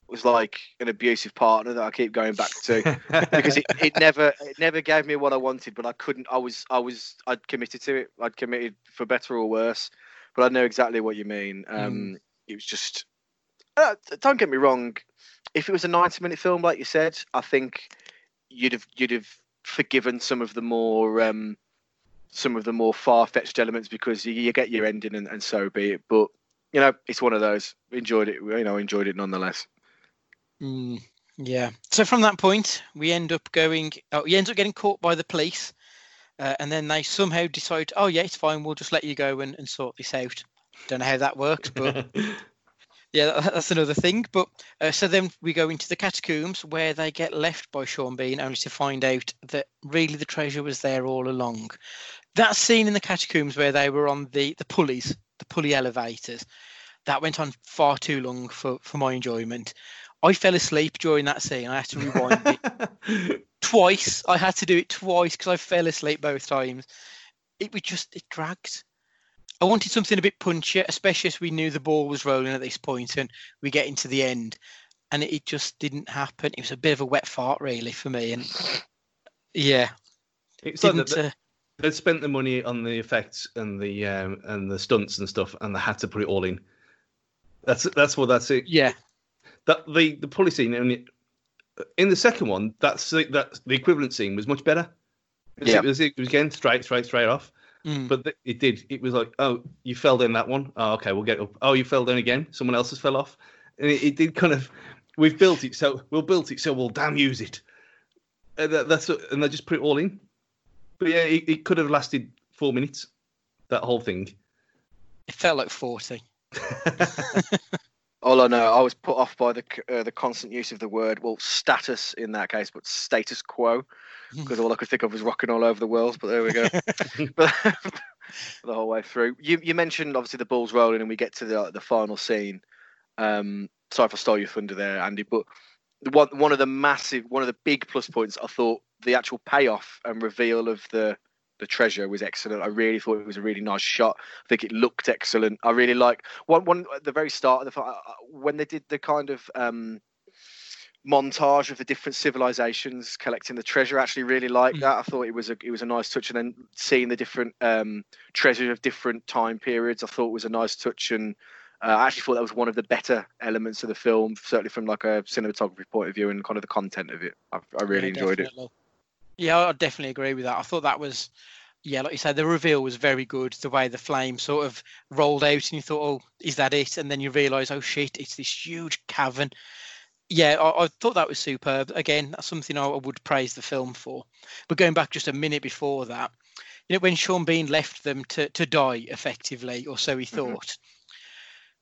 was like an abusive partner that I keep going back to because it, it never it never gave me what I wanted, but I couldn't. I was I was I'd committed to it. I'd committed for better or worse, but I know exactly what you mean. Um, It was just uh, don't get me wrong. If it was a 90 minute film, like you said, I think you'd have you'd have forgiven some of the more um, some of the more far fetched elements because you, you get your ending and, and so be it. But you know, it's one of those. Enjoyed it. You know, enjoyed it nonetheless. Mm, yeah. So from that point, we end up going. Oh, he ends up getting caught by the police, uh, and then they somehow decide, "Oh yeah, it's fine. We'll just let you go and, and sort this out." Don't know how that works, but yeah, that- that's another thing. But uh, so then we go into the catacombs where they get left by Sean Bean, only to find out that really the treasure was there all along. That scene in the catacombs where they were on the the pulleys, the pulley elevators, that went on far too long for for my enjoyment. I fell asleep during that scene. I had to rewind it twice. I had to do it twice because I fell asleep both times. It was just it dragged. I wanted something a bit punchier, especially as we knew the ball was rolling at this point and we get into the end, and it, just didn't happen. It was a bit of a wet fart, really, for me. And yeah, it's like didn't. that- Uh, they spent the money on the effects and the um, and the stunts and stuff, and they had to put it all in. That's that's what that's it. yeah, That the the pulley scene only in the second one. That's the, that the equivalent scene was much better. Yeah. it was, it was again straight straight straight off. Mm. But th- it did. It was like, oh, you fell down that one. Oh, okay, we'll get up. Oh, you fell down again. Someone else has fell off. And it, it did kind of. We've built it, so we'll build it, so we'll damn use it. And that, that's and they just put it all in. But yeah, it, it could have lasted four minutes. That whole thing. It felt like 40. All I know, I was put off by the uh, the constant use of the word, well, status in that case, but status quo, because all I could think of was rocking all over the world. But there we go. but the whole way through, you you mentioned obviously the ball's rolling, and we get to the the final scene. Um, sorry if I stole your thunder there, Andy, but the one one of the massive, one of the big plus points, I thought the actual payoff and reveal of the the treasure was excellent. I really thought it was a really nice shot. I think it looked excellent. I really like one one at the very start of the fi- uh, when they did the kind of um, montage of the different civilizations collecting the treasure. I actually really liked Mm. that. I thought it was a it was a nice touch, and then seeing the different um, treasure of different time periods, I thought was a nice touch. And uh, I actually thought that was one of the better elements of the film, certainly from like a cinematography point of view and kind of the content of it. I, I really Yeah, enjoyed it. Yeah, I definitely agree with that. I thought that was, yeah, like you said, the reveal was very good. The way the flame sort of rolled out, and you thought, oh, is that it? And then you realise, oh shit, it's this huge cavern. Yeah, I, I thought that was superb. Again, that's something I would praise the film for. But going back just a minute before that, you know, when Sean Bean left them to, to die effectively, or so he Mhm. thought,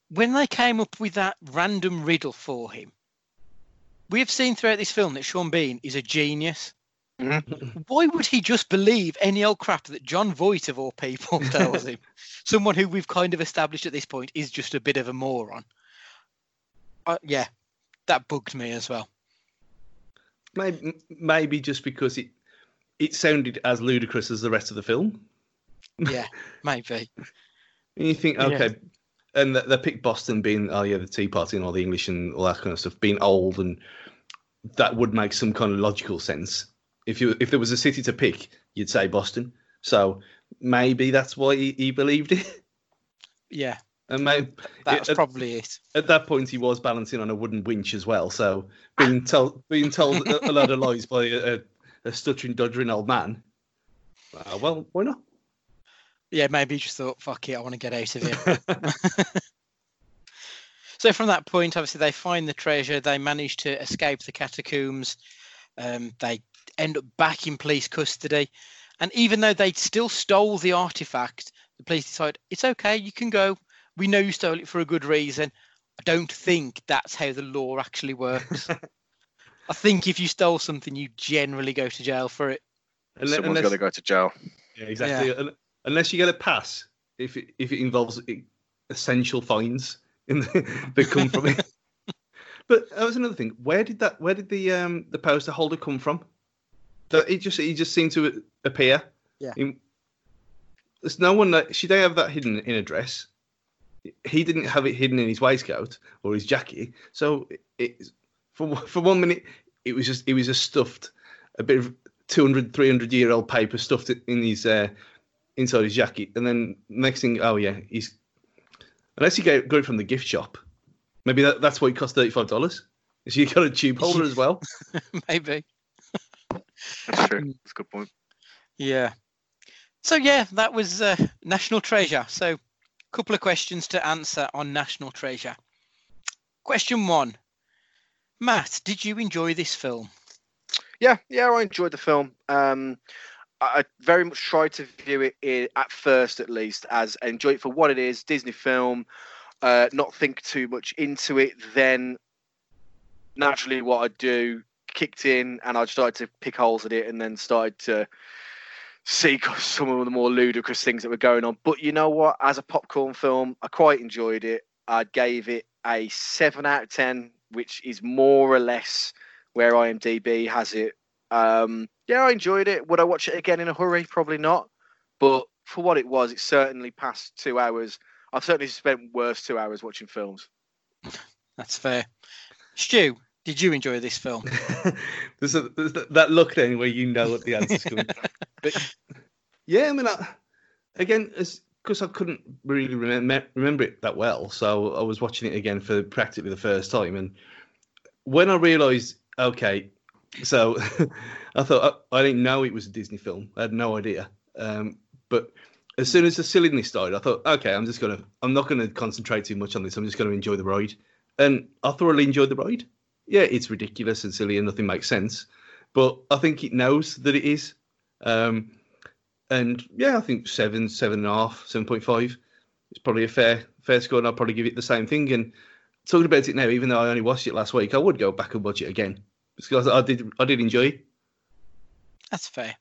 when they came up with that random riddle for him, we have seen throughout this film that Sean Bean is a genius. Why would he just believe any old crap that Jon Voight, of all people, tells him? Someone who we've kind of established at this point is just a bit of a moron. Uh, yeah, that bugged me as well. maybe, maybe just because it it sounded as ludicrous as the rest of the film. Yeah, maybe. And you think, Yeah. okay, and they, they picked Boston being, oh yeah, the Tea Party and all the English and all that kind of stuff, being old, and that would make some kind of logical sense. If you if there was a city to pick, you'd say Boston. So maybe that's why he, he believed it. Yeah, And maybe that's at, probably it. at that point he was balancing on a wooden winch as well. So being told being told a, a lot of lies by a, a, a stuttering, doddering old man. Uh, well, why not? Yeah, maybe he just thought, fuck it, I want to get out of here. So from that point, obviously, they find the treasure. They manage to escape the catacombs. Um, they end up back in police custody. And even though they still stole the artifact, the police decide it's okay, you can go. We know you stole it for a good reason. I don't think that's how the law actually works. I think if you stole something, you generally go to jail for it. Unle- Someone's got to go to jail. Yeah, exactly. Un- Unless you get a pass, if it, if it involves essential fines in the, that come from it. But that was another thing. Where did that? Where did the um the poster holder come from? That it just he just seemed to appear. Yeah. In, there's no one that should they have that hidden in a dress. He didn't have it hidden in his waistcoat or his jacket. So it, it for for one minute it was just it was just stuffed a bit of 200 300 year old paper stuffed in his uh, inside his jacket and then next thing oh yeah he's unless you get, got it from the gift shop maybe that, that's why it cost $35 is you got a tube holder as well Maybe. That's true. That's a good point. Yeah. So yeah, that was uh, National Treasure. So, a couple of questions to answer on National Treasure. Question one, Matt, did you enjoy this film? Yeah, yeah, I enjoyed the film. Um, I I very much tried to view it i- at first, at least, as enjoy it for what it is, Disney film. Uh, not think too much into it. Then, naturally, what I do kicked in, and I started to pick holes at it, and then started to see some of the more ludicrous things that were going on. But you know what? As a popcorn film, I quite enjoyed it. I gave it a seven out of ten, which is more or less where IMDb has it. Um, yeah, I enjoyed it. Would I watch it again in a hurry? Probably not. But for what it was, it certainly passed two hours. I've certainly spent worse two hours watching films. That's fair. Stu, did you enjoy this film? there's, a, there's that- look then where you know what the answer's going but yeah i mean I, again because i couldn't really remember, remember it that well so i was watching it again for practically the first time and when i realized okay so i thought I, I didn't know it was a disney film i had no idea um, but as soon as the silliness started, I thought, okay, I'm just gonna, I'm not gonna concentrate too much on this. I'm just gonna enjoy the ride, and I thoroughly enjoyed the ride. Yeah, it's ridiculous and silly and nothing makes sense, but I think it knows that it is. Um, and yeah, I think seven, seven and a half, seven point five. It's probably a fair, fair score, and I'll probably give it the same thing. And talking about it now, even though I only watched it last week, I would go back and watch it again because I did, I did enjoy it. That's fair.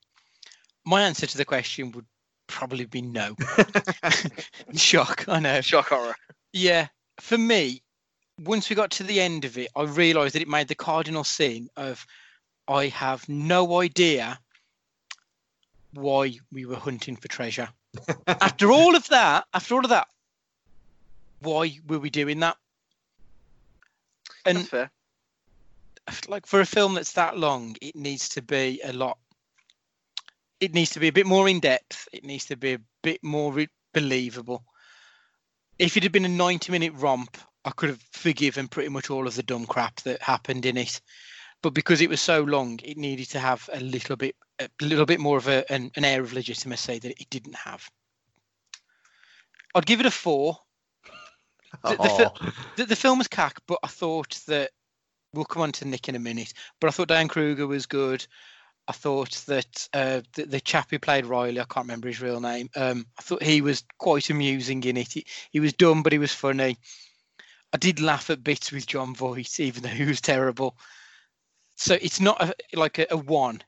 My answer to the question would probably be no. Shock, I know. Shock horror. Yeah, for me, once we got to the end of it, I realised that it made the cardinal sin of I have no idea why we were hunting for treasure. after all of that, after all of that, why were we doing that? And That's fair. like for a film that's that long, it needs to be a lot. It needs to be a bit more in depth. It needs to be a bit more re- believable. If it had been a ninety-minute romp, I could have forgiven pretty much all of the dumb crap that happened in it. But because it was so long, it needed to have a little bit, a little bit more of a, an, an air of legitimacy that it didn't have. I'd give it a four. The- the fi- the, the film was cack, but I thought that we'll come on to Nick in a minute. But I thought Diane Kruger was good. I thought that uh, the, the chap who played Riley, I can't remember his real name. Um, I thought he was quite amusing in it. He, he was dumb, but he was funny. I did laugh at bits with Jon Voight, even though he was terrible. So it's not a, like a, a one,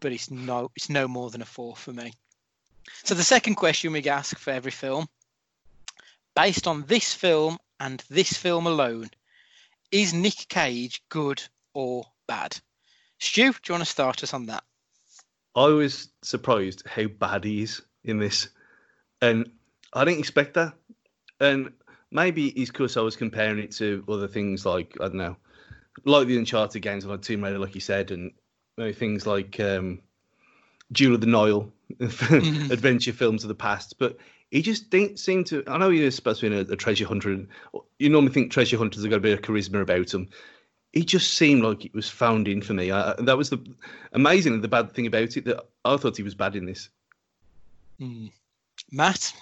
but it's no, it's no more than a four for me. So the second question we ask for every film based on this film and this film alone, is Nick Cage good or bad? Stu, do you want to start us on that? I was surprised how bad he is in this, and I didn't expect that. And maybe it's because I was comparing it to other things like I don't know, like the Uncharted games, like Tomb Raider, like you said, and maybe things like um, Jewel of the Nile, adventure films of the past. But he just didn't seem to. I know he is supposed to be a, a treasure hunter, and you normally think treasure hunters have got a bit of charisma about them. He just seemed like it was found in for me. I, that was the amazing. The bad thing about it that I thought he was bad in this. Hmm. Matt,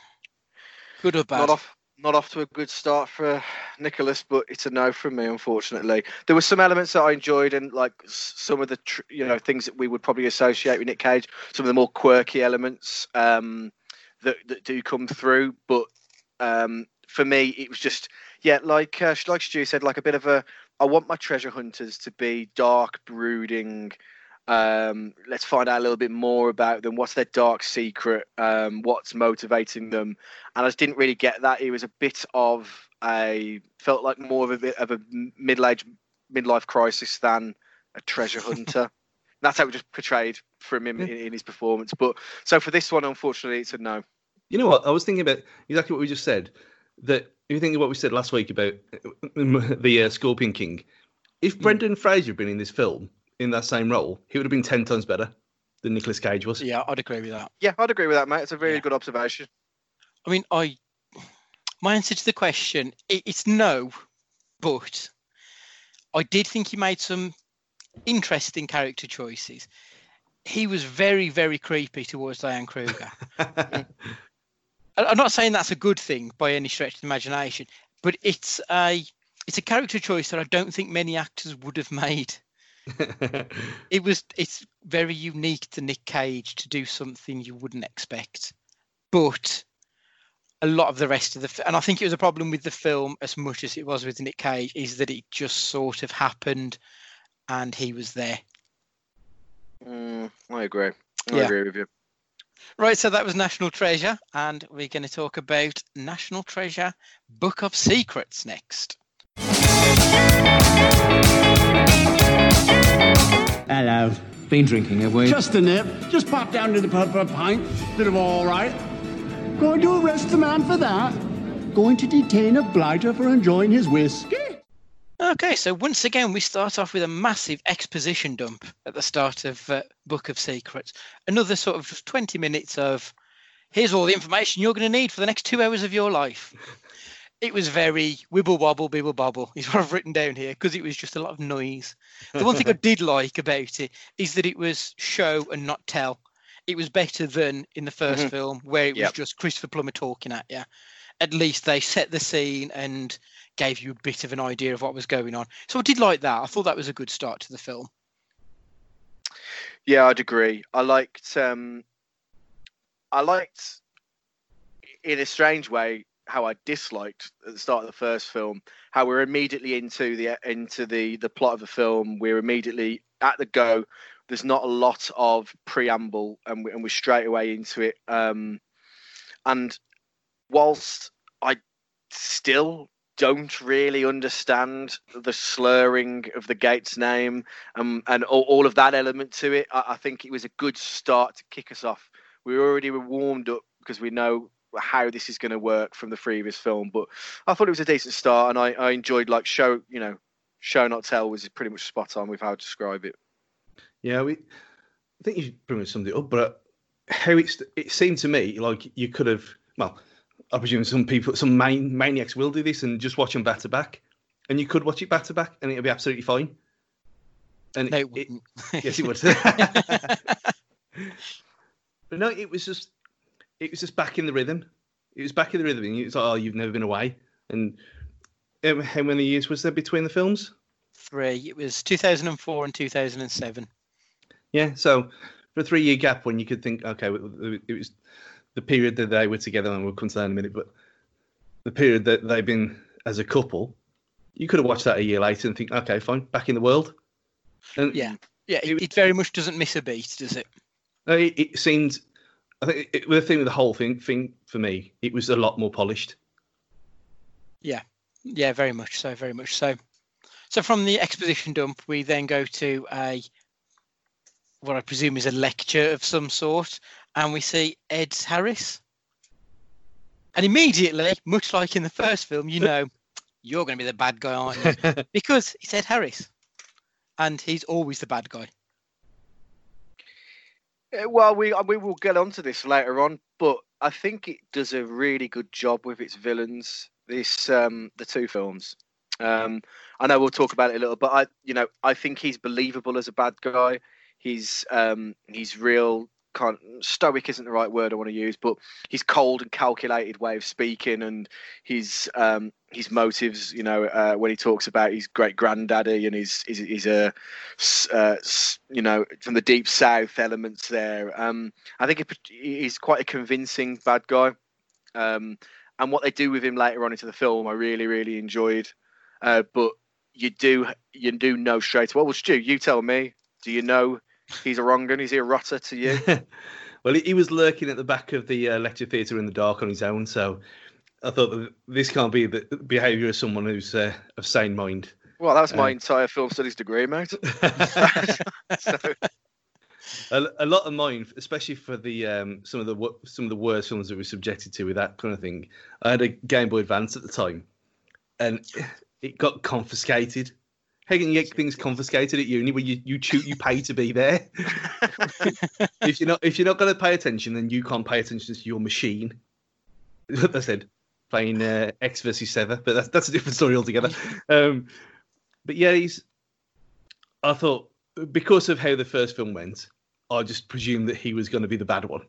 good or bad? Not off, not off to a good start for Nicholas, but it's a no from me, unfortunately. There were some elements that I enjoyed, and like some of the tr- you know things that we would probably associate with Nick Cage, some of the more quirky elements um, that that do come through. But um, for me, it was just yeah, like uh, like Stu said, like a bit of a. I want my treasure hunters to be dark, brooding. Um, let's find out a little bit more about them. What's their dark secret? Um, what's motivating them? and I just didn't really get that. It was a bit of a felt like more of a bit of a middle-aged midlife crisis than a treasure hunter. That's how it was just portrayed from him in, in his performance. But so for this one, unfortunately, it's a no. You know what? I was thinking about exactly what we just said. That if you think of what we said last week about the uh, Scorpion King, if Brendan Fraser had been in this film in that same role, he would have been ten times better than Nicolas Cage was. Yeah, I'd agree with that. Yeah, I'd agree with that, mate. It's a really Yeah. good observation. I mean, I my answer to the question it, it's no, but I did think he made some interesting character choices. He was very, very creepy towards Diane Kruger. I- I'm not saying that's a good thing by any stretch of the imagination, but it's a it's a character choice that I don't think many actors would have made. It was it's very unique to Nick Cage to do something you wouldn't expect, but a lot of the rest of the f- and I think it was a problem with the film as much as it was with Nick Cage is that it just sort of happened, and he was there. Mm, I agree. I Yeah. agree with you. Right, so that was National Treasure, and we're going to talk about National Treasure Book of Secrets next. Hello. Been drinking, have we? Just a nip. Just pop down to the pub for a pint. Bit of all right. Going to arrest the man for that? Going to detain a blighter for enjoying his whiskey? Okay, so once again, we start off with a massive exposition dump at the start of uh, Book of Secrets. Another sort of 20 minutes of here's all the information you're going to need for the next two hours of your life. It was very wibble wobble, bibble bobble, is what I've written down here, because it was just a lot of noise. The one thing I did like about it is that it was show and not tell. it was better than in the 1st Mhm. film where it was just Christopher Plummer talking at you. At least they set the scene and gave you a bit of an idea of what was going on. So I did like that. I thought that was a good start to the film. Yeah, I'd agree. I liked um I liked in a strange way how I disliked at the start of the first film how we're immediately into the into the the plot of the film. We're immediately at the go. There's not a lot of preamble, and, we, and we're straight away into it. Um, and whilst I still don't really understand the slurring of the Gates name um, and all, all of that element to it, I, I think it was a good start to kick us off. We already were warmed up because we know how this is going to work from the previous film, but I thought it was a decent start, and I, I enjoyed like show, you know, show not tell was pretty much spot on with how to describe it. Yeah, we. I think you pretty much summed it up, but how it's it seemed to me like you could have. Well, I presume some people, some man, maniacs will do this and just watch them back to back, and you could watch it back to back, and it'll be absolutely fine. And No, it, it wouldn't. yes, it would. but no, it was just, it was just back in the rhythm. It was back in the rhythm. And it was like, oh, you've never been away. And um, how many years was there between the films? Three. It was 2004 and 2007. Yeah, so for a three-year gap, when you could think, okay, it was the period that they were together, and we'll come to that in a minute, but the period that they've been as a couple, you could have watched that a year later and think, okay, fine, back in the world. And Yeah. Yeah, It it, it very much doesn't miss a beat, does it? It, it seemed. I think it, the thing with the whole thing, thing for me, it was a lot more polished. Yeah, yeah, very much so, very much so. So from the exposition dump, we then go to a what I presume is a lecture of some sort, and we see Ed Harris. And immediately, much like in the first film, you know you're going to be the bad guy, aren't you? because it's Ed Harris, and he's always the bad guy. Uh, Well, we we will get onto this later on, but I think it does a really good job with its villains. This um, the two films. Um, I know we'll talk about it a little, but I you know I think he's believable as a bad guy. He's um, he's real. Kind stoic isn't the right word I want to use, but his cold and calculated way of speaking and his um, his motives. You know, uh, when he talks about his great granddaddy and his his, his uh, uh, you know, from the deep south elements there. Um, I think he- he's quite a convincing bad guy. Um, and what they do with him later on into the film, I really, really enjoyed. Uh, but you do, you do know straight. Well, Stu, you tell me. Do you know he's a wrong un? Is he a rotter to you? well, he, he was lurking at the back of the uh, lecture theatre in the dark on his own, so I thought that this can't be the behaviour of someone who's uh, of sane mind. Well, that's my Uh, entire film studies degree, mate. so, a, a lot of mine, especially for the um, some of the some of the worst films that we were subjected to with that kind of thing. I had a Game Boy Advance at the time, and it got confiscated. How can you get things confiscated at uni where you you choose, you pay to be there? if you're not if you're not going to pay attention, then you can't pay attention to your machine. I said playing uh, Ecks versus Sever, but that's that's a different story altogether. Um, but yeah, he's. I thought because of how the first film went, I just presumed that he was going to be the bad one.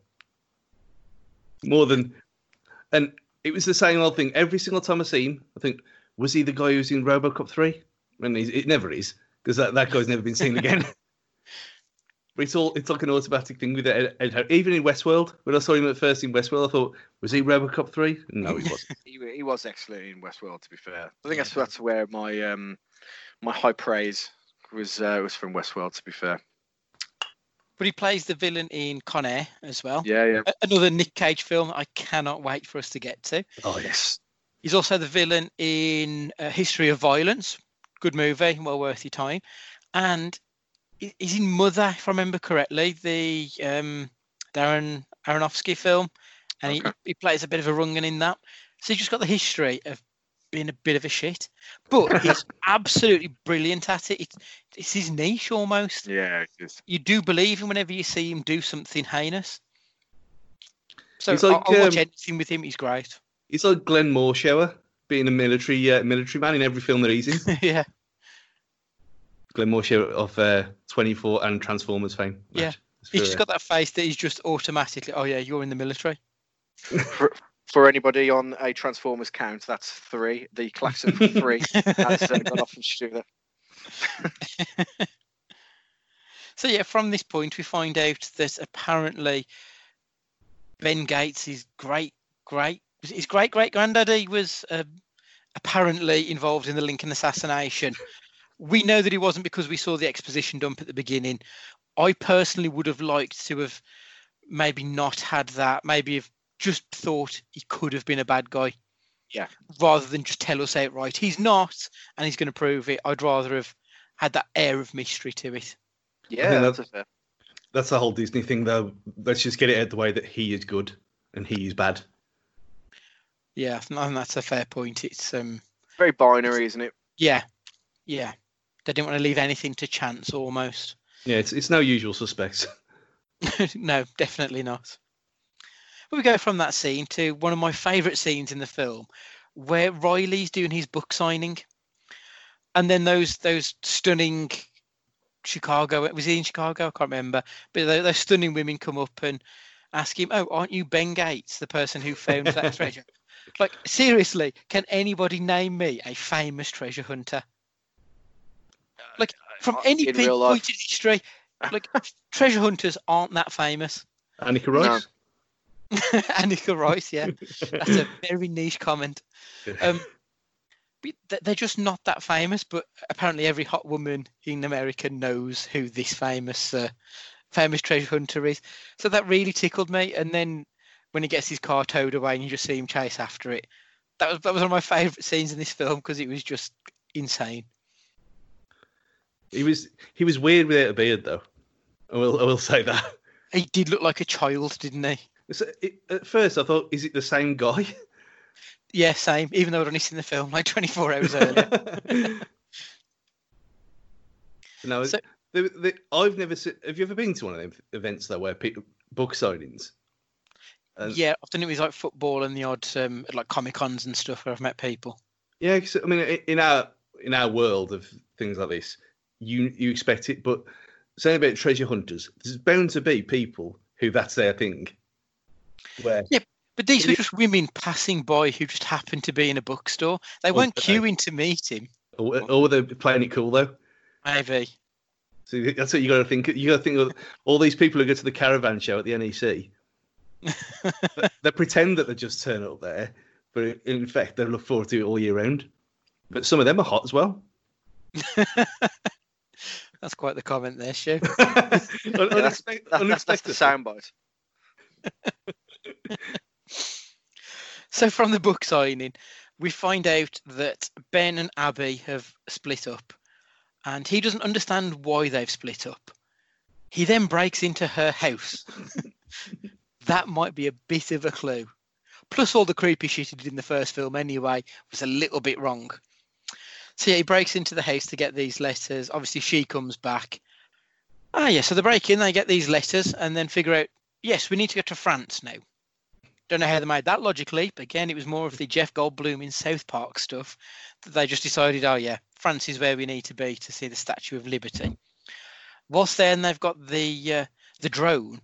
More than, and it was the same old thing every single time I see him. I think was he the guy who's in RoboCop three? And he's, it never is because that, that guy's never been seen again. but it's all it's like an automatic thing with Ed, Ed Harris. Even in Westworld, when I saw him at first in Westworld, I thought was he RoboCop three? No, he wasn't. he, he was excellent in Westworld. To be fair, I think that's that's where my um my high praise was uh, was from Westworld. To be fair, But he plays the villain in Con Air as well. yeah, yeah. Another Nick Cage film I cannot wait for us to get to. oh yes. He's also the villain in uh, History of Violence. Good movie, well worth your time. And he- he's in Mother, if I remember correctly, the um, Darren Aronofsky film. And he, Okay. he plays a bit of a rungan in that. So he's just got the history of being a bit of a shit. But he's absolutely brilliant at it. It's, it's his niche almost. Yeah, You do believe him whenever you see him do something heinous. So He's I- like, I'll watch um, anything with him. He's great. He's like Glenn Morshower, being a military uh, military man in every film that he's in. yeah. Glenn Morshower of uh, 24 and Transformers fame. Yeah. Match. He's just got that face that he's just automatically. Oh yeah, you're in the military. for, for anybody on a Transformers count, that's three. The klaxon for three has uh, gone off from Stu. So yeah, from this point we find out that apparently Ben Gates' is great, great, his great great granddaddy was uh, apparently involved in the Lincoln assassination. We know that he wasn't because we saw the exposition dump at the beginning. I personally would have liked to have maybe not had that. Maybe have just thought he could have been a bad guy. Yeah. Rather than just tell us outright he's not, and he's going to prove it. I'd rather have had that air of mystery to it. Yeah, think that's a fair. That's the whole Disney thing, though. Let's just get it out the way that he is good and he is bad. Yeah, I think that's a fair point. It's um, Very binary, isn't it? yeah, yeah. They didn't want to leave anything to chance almost. Yeah, it's it's no usual suspects. no, definitely not. But we go from that scene to one of my favourite scenes in the film, where Riley's doing his book signing, and then those those stunning Chicago was he in Chicago? I can't remember, but those, those stunning women come up and ask him, "Oh, aren't you Ben Gates, the person who found that treasure?" Like seriously, can anybody name me a famous treasure hunter? Like from Uh, any in life. point in history, like treasure hunters aren't that famous. Anneka Rice. Anneka Rice, yeah, that's a very niche comment. Um, they're just not that famous. But apparently, every hot woman in America knows who this famous, uh, famous treasure hunter is. So that really tickled me. And then when he gets his car towed away and you just see him chase after it, that was that was one of my favourite scenes in this film because it was just insane. He was he was weird without a beard, though. I will I will say that. He did look like a child, didn't he? So it, at first, I thought, is it the same guy? Yeah, same. Even though I'd only seen the film like 24 hours earlier. no, So- the, the, I've never. se- Have you ever been to one of them events though, where people book signings? And- yeah, I've done it with like football and the odd um, like comic cons and stuff where I've met people. Yeah, 'cause, I mean, in our in our world of things like this, you you expect it, but saying about treasure hunters, there's bound to be people who that's their thing. Where yeah, But these were just women passing by who just happened to be in a bookstore. They weren't okay. queuing to meet him. or, or they're playing it cool though. Maybe. So that's what you got to think. You got to think of all these people who go to the caravan show at the NEC. They- they pretend that they just turn up there, but in fact they look forward to it all year round. But some of them are hot as well. That's quite the comment there, Stu. Yeah, that's, Unexpect- that, that's, that's the soundbite. So from the book signing, we find out that Ben and Abby have split up, and he doesn't understand why they've split up. He then breaks into her house. That might be a bit of a clue. Plus, all the creepy shit he did in the first film anyway was a little bit wrong. So yeah, he breaks into the house to get these letters. Obviously, she comes back. Ah, yeah. So they break in, they get these letters, and then figure out, yes, we need to go to France now. Don't know how they made that logic leap. Again, it was more of the Jeff Goldblum in South Park stuff that they just decided, oh yeah, France is where we need to be to see the Statue of Liberty. Whilst then, they've got the uh, the drone,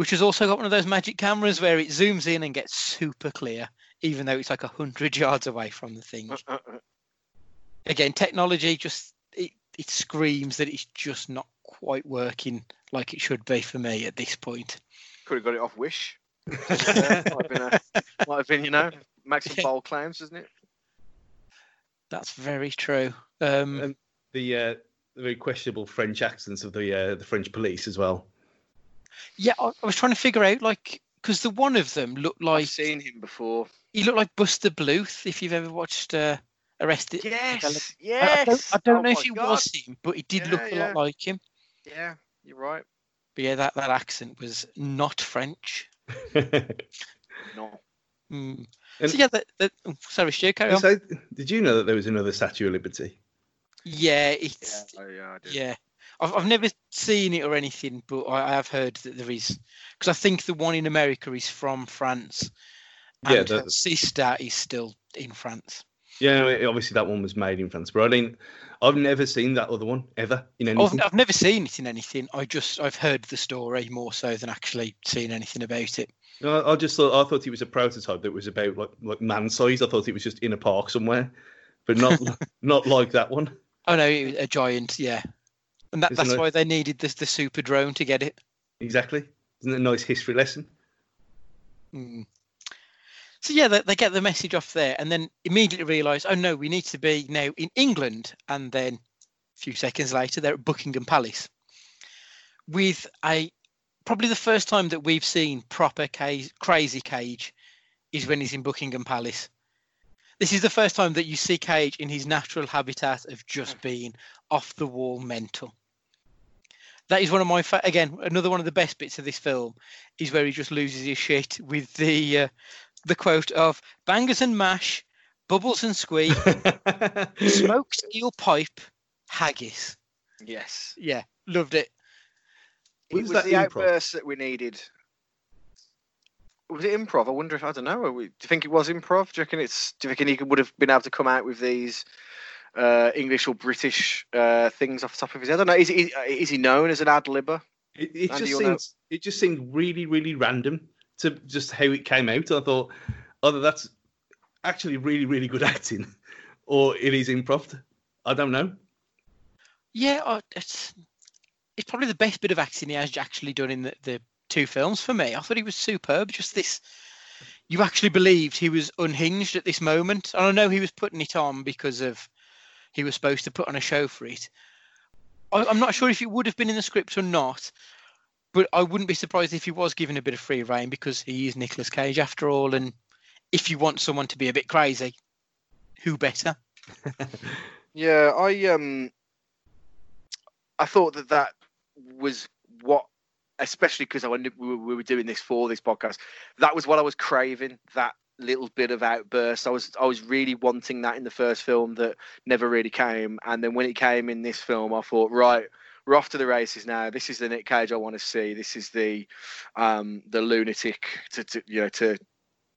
which has also got one of those magic cameras where it zooms in and gets super clear, even though it's like a hundred yards away from the thing. Uh, uh, uh. Again, technology just it, it screams that it's just not quite working like it should be for me at this point. Could have got it off Wish. Might, have been a, might have been, you know, make some bold claims, isn't it? That's very true. Um, Um, the uh, the very questionable French accents of the uh, the French police as well. Yeah, I, I was trying to figure out like because the one of them looked like I've seen him before. he looked like Buster Bluth. If you've ever watched uh, Arrested, Yes, I- I yes. don't, I don't Oh know if he God. was him, but he did look Yeah, a lot like him. Yeah, you're right. But yeah, that, that accent was not French. No. Mm. And- so yeah, that, that, oh, sorry, Stu, carry on. so, did you know that there was another Statue of Liberty? Yeah, Yeah, it's oh, yeah, I did. yeah. I've I've never seen it or anything, but I, I have heard that there is because I think the one in America is from France, and Yeah, her sister is still in France. Yeah, obviously that one was made in France, but I mean, I've never seen that other one ever in I've, anything. I've never seen it in anything. I just I've heard the story more so than actually seen anything about it. I I just thought I thought it was a prototype that was about like like man size. I thought it was just in a park somewhere, but not not like that one. Oh no, a giant, yeah. And that, that's why they needed the the super drone to get it. Exactly. Isn't it a nice history lesson? Mm. So yeah, they, they get the message off there, and then immediately realise, oh no, we need to be now in England. And then a few seconds later, they're at Buckingham Palace with a probably the first time that we've seen proper cage, crazy Cage is when he's in Buckingham Palace. This is the first time that you see Cage in his natural habitat of just being off the wall mental. That is one of my fa- again another one of the best bits of this film is where he just loses his shit with the uh, the quote of bangers and mash, bubbles and squeak, smoked steel pipe, haggis. Yes. Yeah, loved it. It Was was, that the improv? outburst that we needed. Was it improv? I wonder if I don't know. Are we, do you think it was improv? Do you reckon it's? Do you reckon he would have been able to come out with these uh, English or British uh, things off the top of his head? I don't know. Is he is he known as an ad libber? It, it Andy, just you'll know- it just seemed really really random to just how it came out. I thought either that's actually really really good acting, or it is improv. I don't know. Yeah, it's it's probably the best bit of acting he has actually done in the, the two films for me. I thought he was superb. Just this, you actually believed he was unhinged at this moment. And I know he was putting it on because of he was supposed to put on a show for it. I, I'm not sure if it would have been in the script or not, but I wouldn't be surprised if he was given a bit of free reign because he is Nicolas Cage after all. And if you want someone to be a bit crazy, who better? Yeah, I um, I thought that that was what, especially because I we were doing this for this podcast. That was what I was craving. That little bit of outburst. I was I was really wanting that in the first film that never really came, and then when it came in this film, I thought, right, we're off to the races now. This is the Nick Cage I want to see. This is the um the lunatic to, to you know to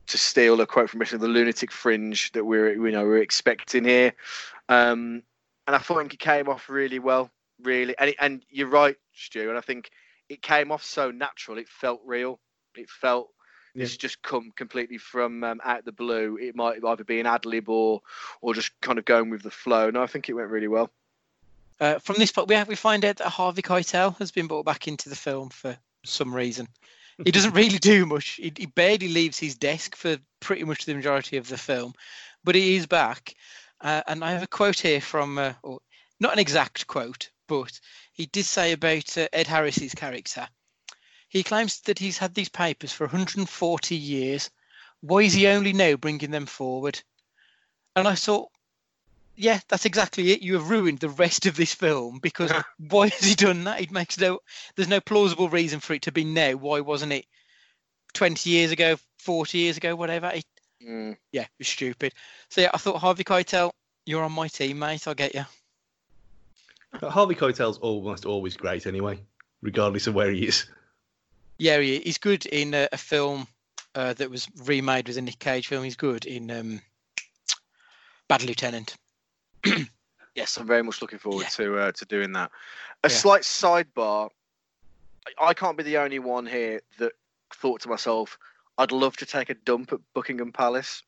to steal a quote from Richard, the lunatic fringe that we're you know we're expecting here. Um, and I thought it came off really well, really. And it, and you're right, Stu. And I think it came off so natural. It felt real. It felt Yeah. it's just come completely from um, out the blue. It might either be an ad lib or or just kind of going with the flow. No, I think it went really well. Uh, from this point, we have, we find out that Harvey Keitel has been brought back into the film for some reason. He doesn't really do much. He, he barely leaves his desk for pretty much the majority of the film, but he is back. Uh, and I have a quote here from, uh, or not an exact quote, but he did say about uh, Ed Harris's character. He claims that he's had these papers for 140 years. Why is he only now bringing them forward? And I thought, yeah, that's exactly it. You have ruined the rest of this film because why has he done that? It makes no. There's no plausible reason for it to be now. Why wasn't it 20 years ago, 40 years ago, whatever? It, Mm. yeah, it was stupid. So yeah, I thought Harvey Keitel, you're on my team, mate. I'll get you. Harvey Keitel's almost always great anyway, regardless of where he is. Yeah, he, he's good in a, a film uh, that was remade with a Nick Cage film. He's good in um, Bad Lieutenant. Yes, I'm very much looking forward Yeah. to uh, to doing that. A Yeah. slight sidebar. I- I can't be the only one here that thought to myself, "I'd love to take a dump at Buckingham Palace."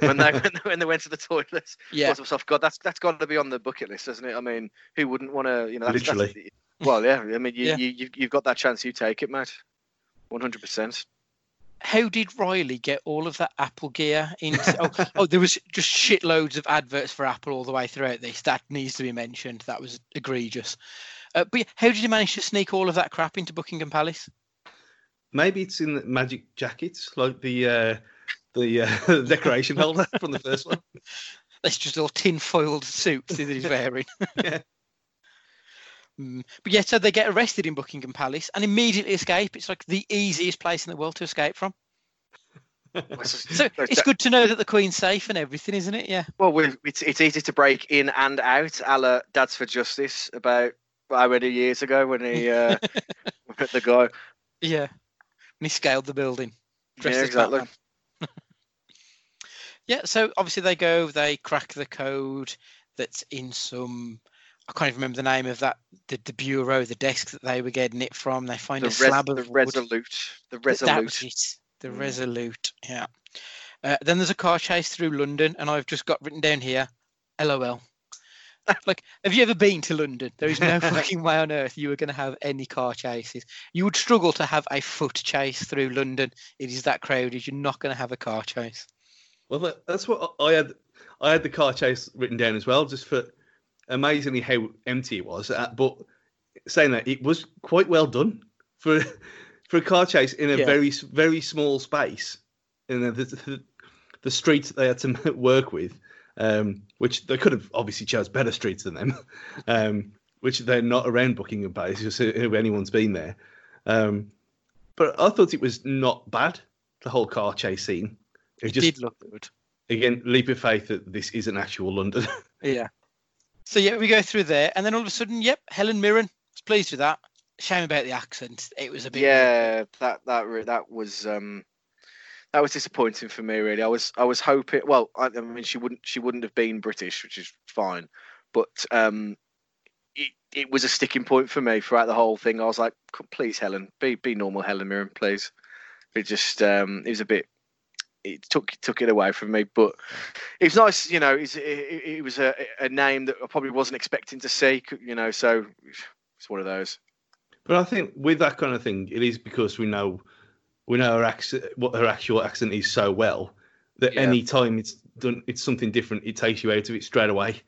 when they when they, when they went to the toilets. Yeah, Thought to myself, God, that's that's got to be on the bucket list, isn't it? I mean, who wouldn't want to? You know, that's, that's- Literally. well, yeah. I mean, you, Yeah. you you've, you've got that chance. You take it, mate. One hundred percent. how did Riley get all of that Apple gear into? oh, oh, there was just shitloads of adverts for Apple all the way throughout this. That needs to be mentioned. That was egregious. Uh, but how did you manage to sneak all of that crap into Buckingham Palace? Maybe it's in the magic jackets, like the uh, the uh, decoration holder from the first one. That's just all tin-foiled suits that he's wearing. Yeah. Mm, But yeah, so they get arrested in Buckingham Palace and immediately escape. It's like the easiest place in the world to escape from. So it's good to know that the Queen's safe and everything, isn't it? Yeah. Well, it's it's easy to break in and out. A la Dad's for Justice about how many years ago when he uh, met the guy. Yeah. And he scaled the building. Yeah, exactly. Yeah, so obviously they go, they crack the code that's in some. I can't even remember the name of that. The, the bureau, the desk that they were getting it from. They find The, a res- slab the of wood. resolute, the That was resolute. it. The Mm. Resolute. Yeah. Uh, then there's a car chase through London, and I've just got written down here, LOL. like, have you ever been to London? There is no fucking way on earth you are going to have any car chases. You would struggle to have a foot chase through London. It is that crowded. You're not going to have a car chase. Well, that's what I had. I had the car chase written down as well, just for amazingly how empty it was. Uh, But saying that, it was quite well done for for a car chase in a Yeah. very very small space, and the, the, the streets they had to work with, um, which they could have obviously chose better streets than them, um, which they're not around Buckingham Palace, just if anyone's been there. Um, but I thought it was not bad. The whole car chase scene. It It just did look good. again leap of faith that this isn't actual London. Yeah. So yeah, we go through there, and then all of a sudden, yep, Helen Mirren. Was pleased with that. Shame about the accent. It was a bit. weird. Yeah, that that that was um that was disappointing for me. Really, I was I was hoping. Well, I, I mean, she wouldn't she wouldn't have been British, which is fine, but um. It, it was a sticking point for me throughout the whole thing. I was like, "Please, Helen, be be normal, Helen Mirren, please." It just um, it was a bit. It took took it away from me, but it was nice. You know, it's, it, it, it was a, a name that I probably wasn't expecting to see. You know, so it's one of those. but I think with that kind of thing, it is because we know we know her accent, what her actual accent is so well that Yeah. any time it's done, it's something different. It takes you out of it straight away.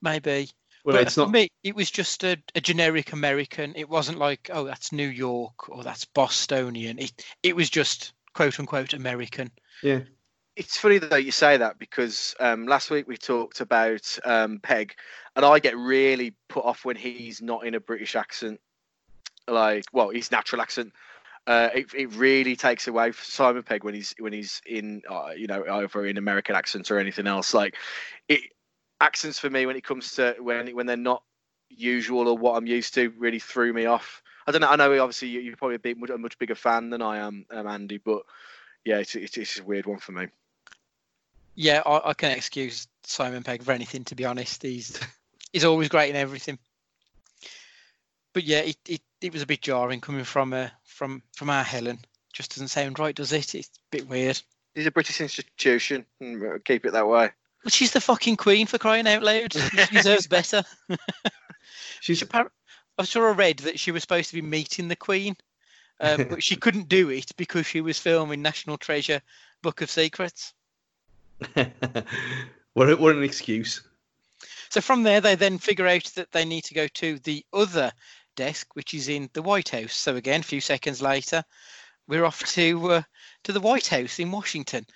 Maybe. Well, but it's for not. me, it was just a, a generic American. It wasn't like, oh, that's New York or that's Bostonian. It it was just quote unquote American. Yeah, It's funny that you say that because um, last week we talked about um, Pegg, and I get really put off when he's not in a British accent, like well, his natural accent. Uh, it, it really takes away from Simon Pegg when he's when he's in uh, you know either in American accents or anything else. Like it accents for me when it comes to when when they're not usual or what I'm used to really threw me off. I don't know. I know obviously you- you're probably a, big, a much bigger fan than I am, um, Andy, but yeah, it's, it's, it's a weird one for me. Yeah, I, I can excuse Simon Pegg for anything. To be honest, he's he's always great in everything. But yeah, it, it, it was a bit jarring coming from uh, from from our Helen. Just doesn't sound right, does it? It's a bit weird. He's a British institution, and we'll keep it that way. But she's the fucking queen for crying out loud. She deserves better. she's She appar- I saw a read that she was supposed to be meeting the Queen, um, but she couldn't do it because she was filming National Treasure Book of Secrets. what, a- what an excuse. So from there, they then figure out that they need to go to the other desk, which is in the White House. So again, a few seconds later, we're off to uh, to the White House in Washington.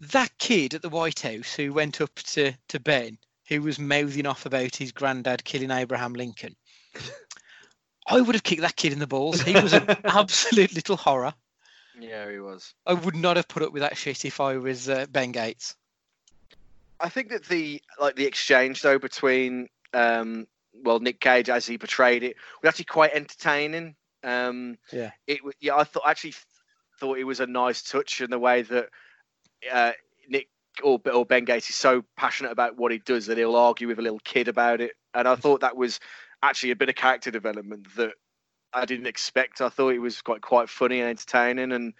That kid at the White House who went up to to Ben, who was mouthing off about his granddad killing Abraham Lincoln. I would have kicked that kid in the balls. He was an absolute little horror. Yeah, he was. I would not have put up with that shit if I was uh, Ben Gates. I think that the like the exchange though between um, well Nick Cage as he portrayed it was actually quite entertaining. Um, Yeah. It w- yeah I thought actually thought it was a nice touch in the way that uh, Nick or or Ben Gates is so passionate about what he does that he'll argue with a little kid about it, and I thought that was actually a bit of character development that I didn't expect. I thought it was quite quite funny and entertaining, and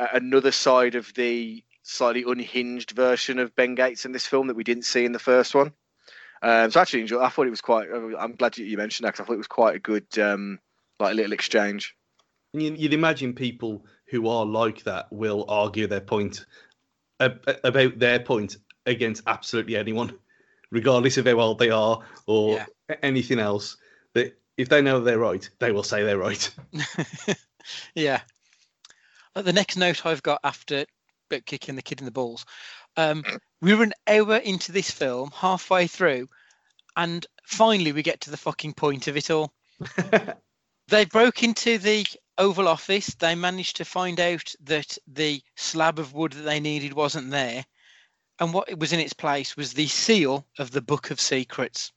uh, another side of the slightly unhinged version of Ben Gates in this film that we didn't see in the first one. Um, so I actually, enjoyed, I thought it was quite. I'm glad you, you mentioned that because I thought it was quite a good, um, like little exchange. And you- You'd imagine people who are like that will argue their point about their point against absolutely anyone, regardless of how old they are or Yeah. Anything else. That if they know they're right, they will say they're right. yeah. The next note I've got after kicking the kid in the balls, um, we were an hour into this film, halfway through, and finally we get to the fucking point of it all. they broke into the Oval Office. They managed to find out that the slab of wood that they needed wasn't there, and what was in its place was the seal of the Book of Secrets,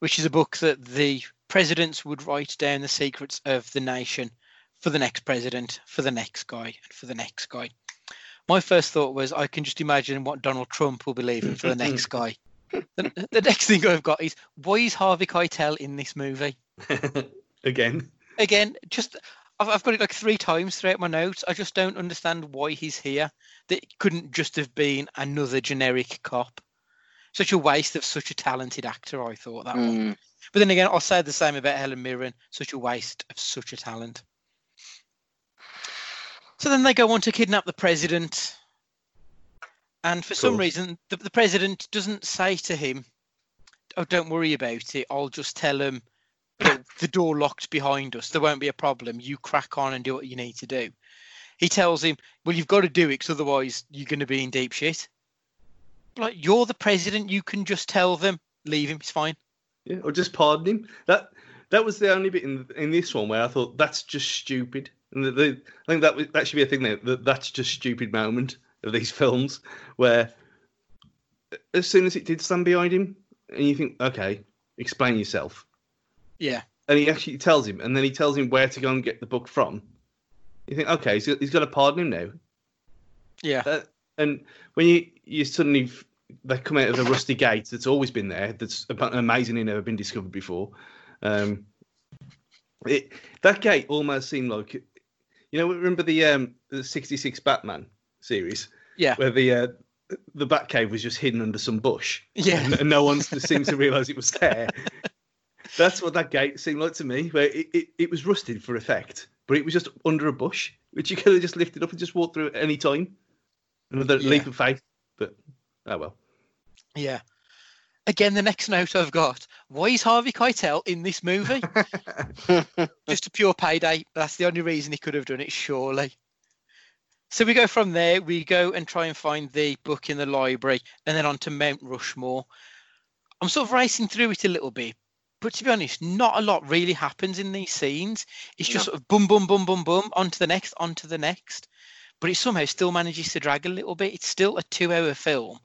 which is a book that the presidents would write down the secrets of the nation for the next president, for the next guy, and for the next guy. My first thought was I can just imagine what Donald Trump will be leaving for the next guy. The, the next thing I've got is why is Harvey Keitel in this movie? Again. Again, just I've, I've got it like three times throughout my notes. I just don't understand why he's here. That couldn't just have been another generic cop. Such a waste of such a talented actor. I thought that one. Mm. But then again, I'll say the same about Helen Mirren. Such a waste of such a talent. So then they go on to kidnap the president. And for some reason, the, the president doesn't say to him, Oh, don't worry about it. I'll just tell him the door locked behind us. There won't be a problem. You crack on and do what you need to do. He tells him, Well, you've got to do it because otherwise you're going to be in deep shit. Like, you're the president. You can just tell them, leave him. It's fine. Yeah, or just pardon him. That that was the only bit in in this one where I thought that's just stupid. And the, the, I think that that should be a thing there. That that's just stupid moment of these films where as soon as it did stand behind him, and you think, okay, explain yourself, Yeah. and he actually tells him, and then he tells him where to go and get the book from. You think, okay, he's, he's got to pardon him now. Yeah. That, and when you you suddenly they come out of the rusty gate that's always been there, that's amazingly never been discovered before. Um, it that gate almost seemed like, you know, remember the um the '66 Batman series Yeah. where the uh, the Batcave was just hidden under some bush, Yeah. and, and no one seemed to realise it was there. That's what that gate seemed like to me. Where it, it, it was rusted for effect, but it was just under a bush, which you could have just lifted up and just walked through at any time. Another Yeah. leap of faith, but oh well. Yeah. Again, the next note I've got: Why is Harvey Keitel in this movie? Just a pure payday. That's the only reason he could have done it, surely. So we go from there. We go and try and find the book in the library, and then on to Mount Rushmore. I'm sort of racing through it a little bit, but to be honest, not a lot really happens in these scenes. It's just sort of boom, boom, boom, boom, boom, on to the next, on to the next. But it somehow still manages to drag a little bit. It's still a two-hour film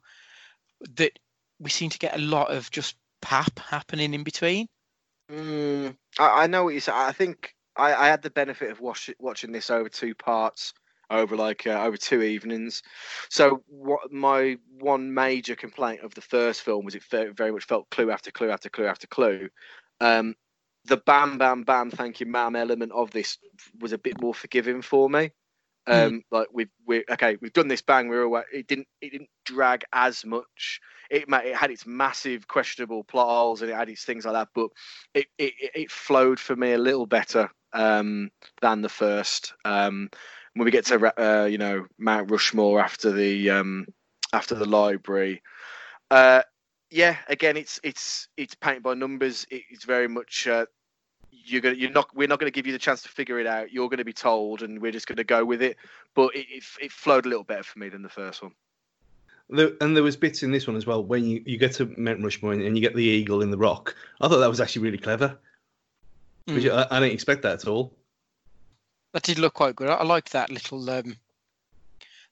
that we seem to get a lot of just pap happening in between. Mm, I, I know what you say. I think I, I had the benefit of watch, watching this over two parts, over like uh, over two evenings. So what my one major complaint of the first film was it very much felt clue after clue after clue after clue. Um, the bam bam bam thank you ma'am element of this was a bit more forgiving for me. Um, like we've we okay we've done this bang we're away. It didn't it didn't drag as much. It it had its massive questionable plot holes and it had its things like that, but it it, it- it flowed for me a little better um, than the first. Um, when we get to uh, you know Mount Rushmore after the um, after the library, uh, yeah, again it's it's it's painted by numbers. It, it's very much uh, you're gonna you're not we're not going to give you the chance to figure it out. You're going to be told, and we're just going to go with it. But it, it it flowed a little better for me than the first one. And there was bits in this one as well when you, you get to Mount Rushmore and, and you get the eagle in the rock. I thought that was actually really clever. Mm. I, I didn't expect that at all. That did look quite good. I, I liked that little um,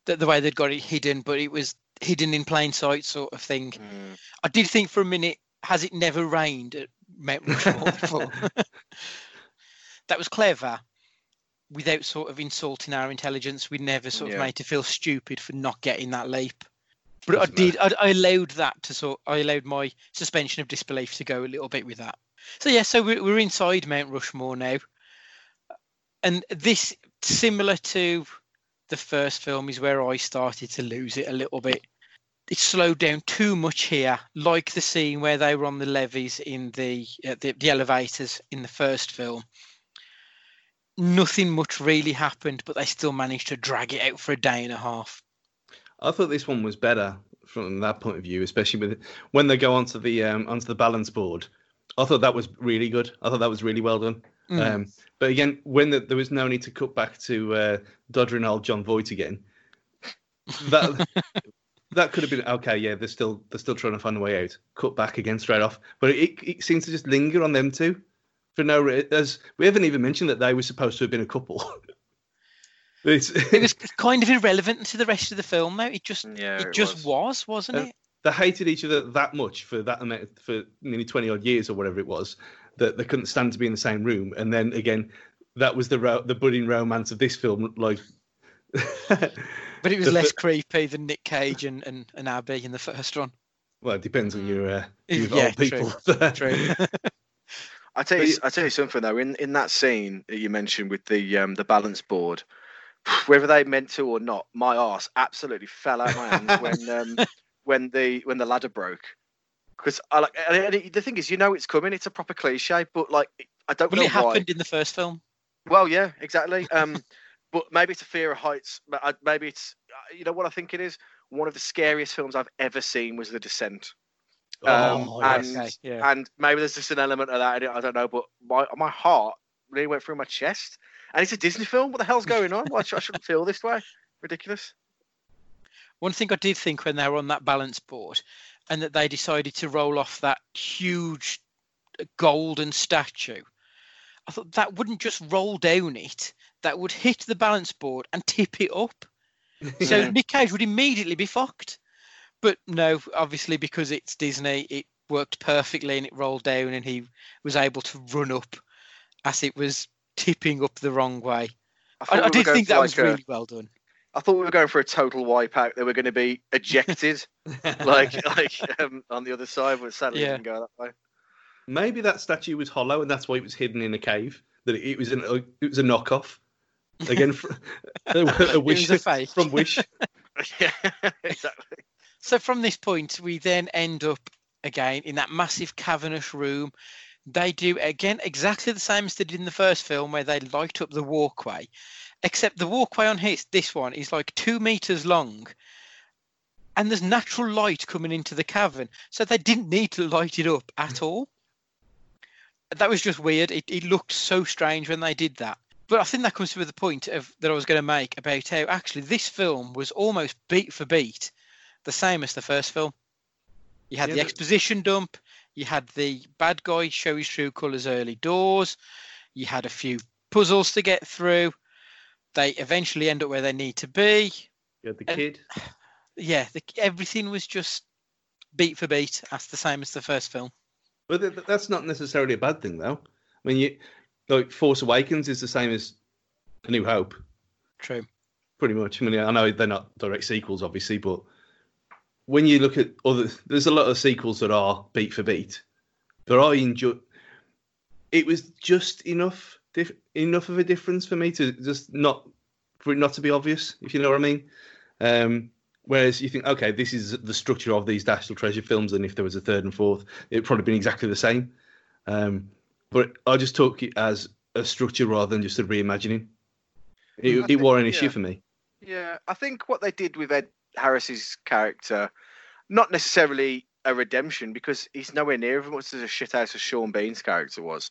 the, the way they'd got it hidden, but it was hidden in plain sight, sort of thing. I did think for a minute, has it never rained at Mount Rushmore before? that was clever. Without sort of insulting our intelligence, we never sort of Yeah. made to feel stupid for not getting that leap. But I Doesn't did. I, I allowed that to sort. I allowed my suspension of disbelief to go a little bit with that. So yeah, so we're, we're inside Mount Rushmore now, and this similar to the first film is where I started to lose it a little bit. It slowed down too much here, like the scene where they were on the levees in the uh, the, the elevators in the first film. Nothing much really happened, but they still managed to drag it out for a day and a half. I thought this one was better from that point of view, especially with when they go onto the um, onto the balance board. I thought that was really good. I thought that was really well done. Mm. Um, but again, when the, there was no need to cut back to uh, doddering old Jon Voight again, that that could have been okay. Yeah, they're still they're still trying to find a way out. Cut back again straight off, but it, it seems to just linger on them two for no re- as we haven't even mentioned that they were supposed to have been a couple. it's, It was kind of irrelevant to the rest of the film, though. It just Yeah, it it just was, was not Uh, it? they hated each other that much for that amount for nearly 20 odd years or whatever it was that they couldn't stand to be in the same room and then again that was the ro- the budding romance of this film like But it was The less fir- creepy than Nick Cage and, and, and Abby in the first one. Well, it depends on your uh, your Yeah, old people. True. I tell you, you- I tell you something though. In in that scene that you mentioned with the um the balance board, whether they meant to or not, my ass absolutely fell out my hands when um when the when the ladder broke. Because I like and it- the thing is, you know, it's coming. It's a proper cliche, but like I don't well, know it why. happened in the first film. Well, yeah, exactly. Um, but maybe it's a fear of heights. but I- Maybe it's uh, you know what I think it is. One of the scariest films I've ever seen was The Descent. Um, Oh, and. Okay, yeah. and maybe there's just an element of that in it. I don't know, but my my heart really went through my chest. And it's a Disney film. What the hell's going on? Why should, I shouldn't feel this way. Ridiculous. One thing I did think when they were on that balance board and that they decided to roll off that huge uh, golden statue, I thought that wouldn't just roll down it, that would hit the balance board and tip it up. So Yeah. Nick Cage would immediately be fucked. But no, obviously because it's Disney, it worked perfectly and it rolled down and he was able to run up as it was tipping up the wrong way. I, I, thought I did think that like was a- really well done. I thought we were going for a total wipeout. They were going to be ejected, like like um, on the other side, but sadly it Yeah. didn't go that way. Maybe that statue was hollow, and that's why it was hidden in a cave. That it was an it was a knockoff. Again, fr- a, wish from Wish. yeah, exactly. So from this point, we then end up again in that massive cavernous room. They do again exactly the same as they did in the first film, where they light up the walkway, except the walkway on his this one is like two meters long, and there's natural light coming into the cavern, so they didn't need to light it up at all. That was just weird. It, it looked so strange when they did that. But I think that comes to the point of that I was going to make about how actually this film was almost beat for beat the same as the first film. You had Yeah, the exposition dump, you had the bad guy show his true colours early doors, you had a few puzzles to get through. They eventually end up where they need to be. You had the And- kid. Yeah, the, everything was just beat for beat. That's the same as the first film. But th- th- that's not necessarily a bad thing, though. I mean, you like Force Awakens is the same as A New Hope, True. pretty much. I mean, I know they're not direct sequels, obviously, but when you look at other, there's a lot of sequels that are beat for beat. But I enjoy. It was just enough, dif- enough of a difference for me to just not for it not to be obvious, if you know what I mean. Um, whereas you think, okay, this is the structure of these National Treasure films, and if there was a third and fourth, it'd probably been exactly the same. Um, but I just took it as a structure rather than just a reimagining. It, it think- were an issue yeah. for me. Yeah, I think what they did with Ed Harris's character, not necessarily a redemption because he's nowhere near as much as a shithouse as Sean Bean's character was.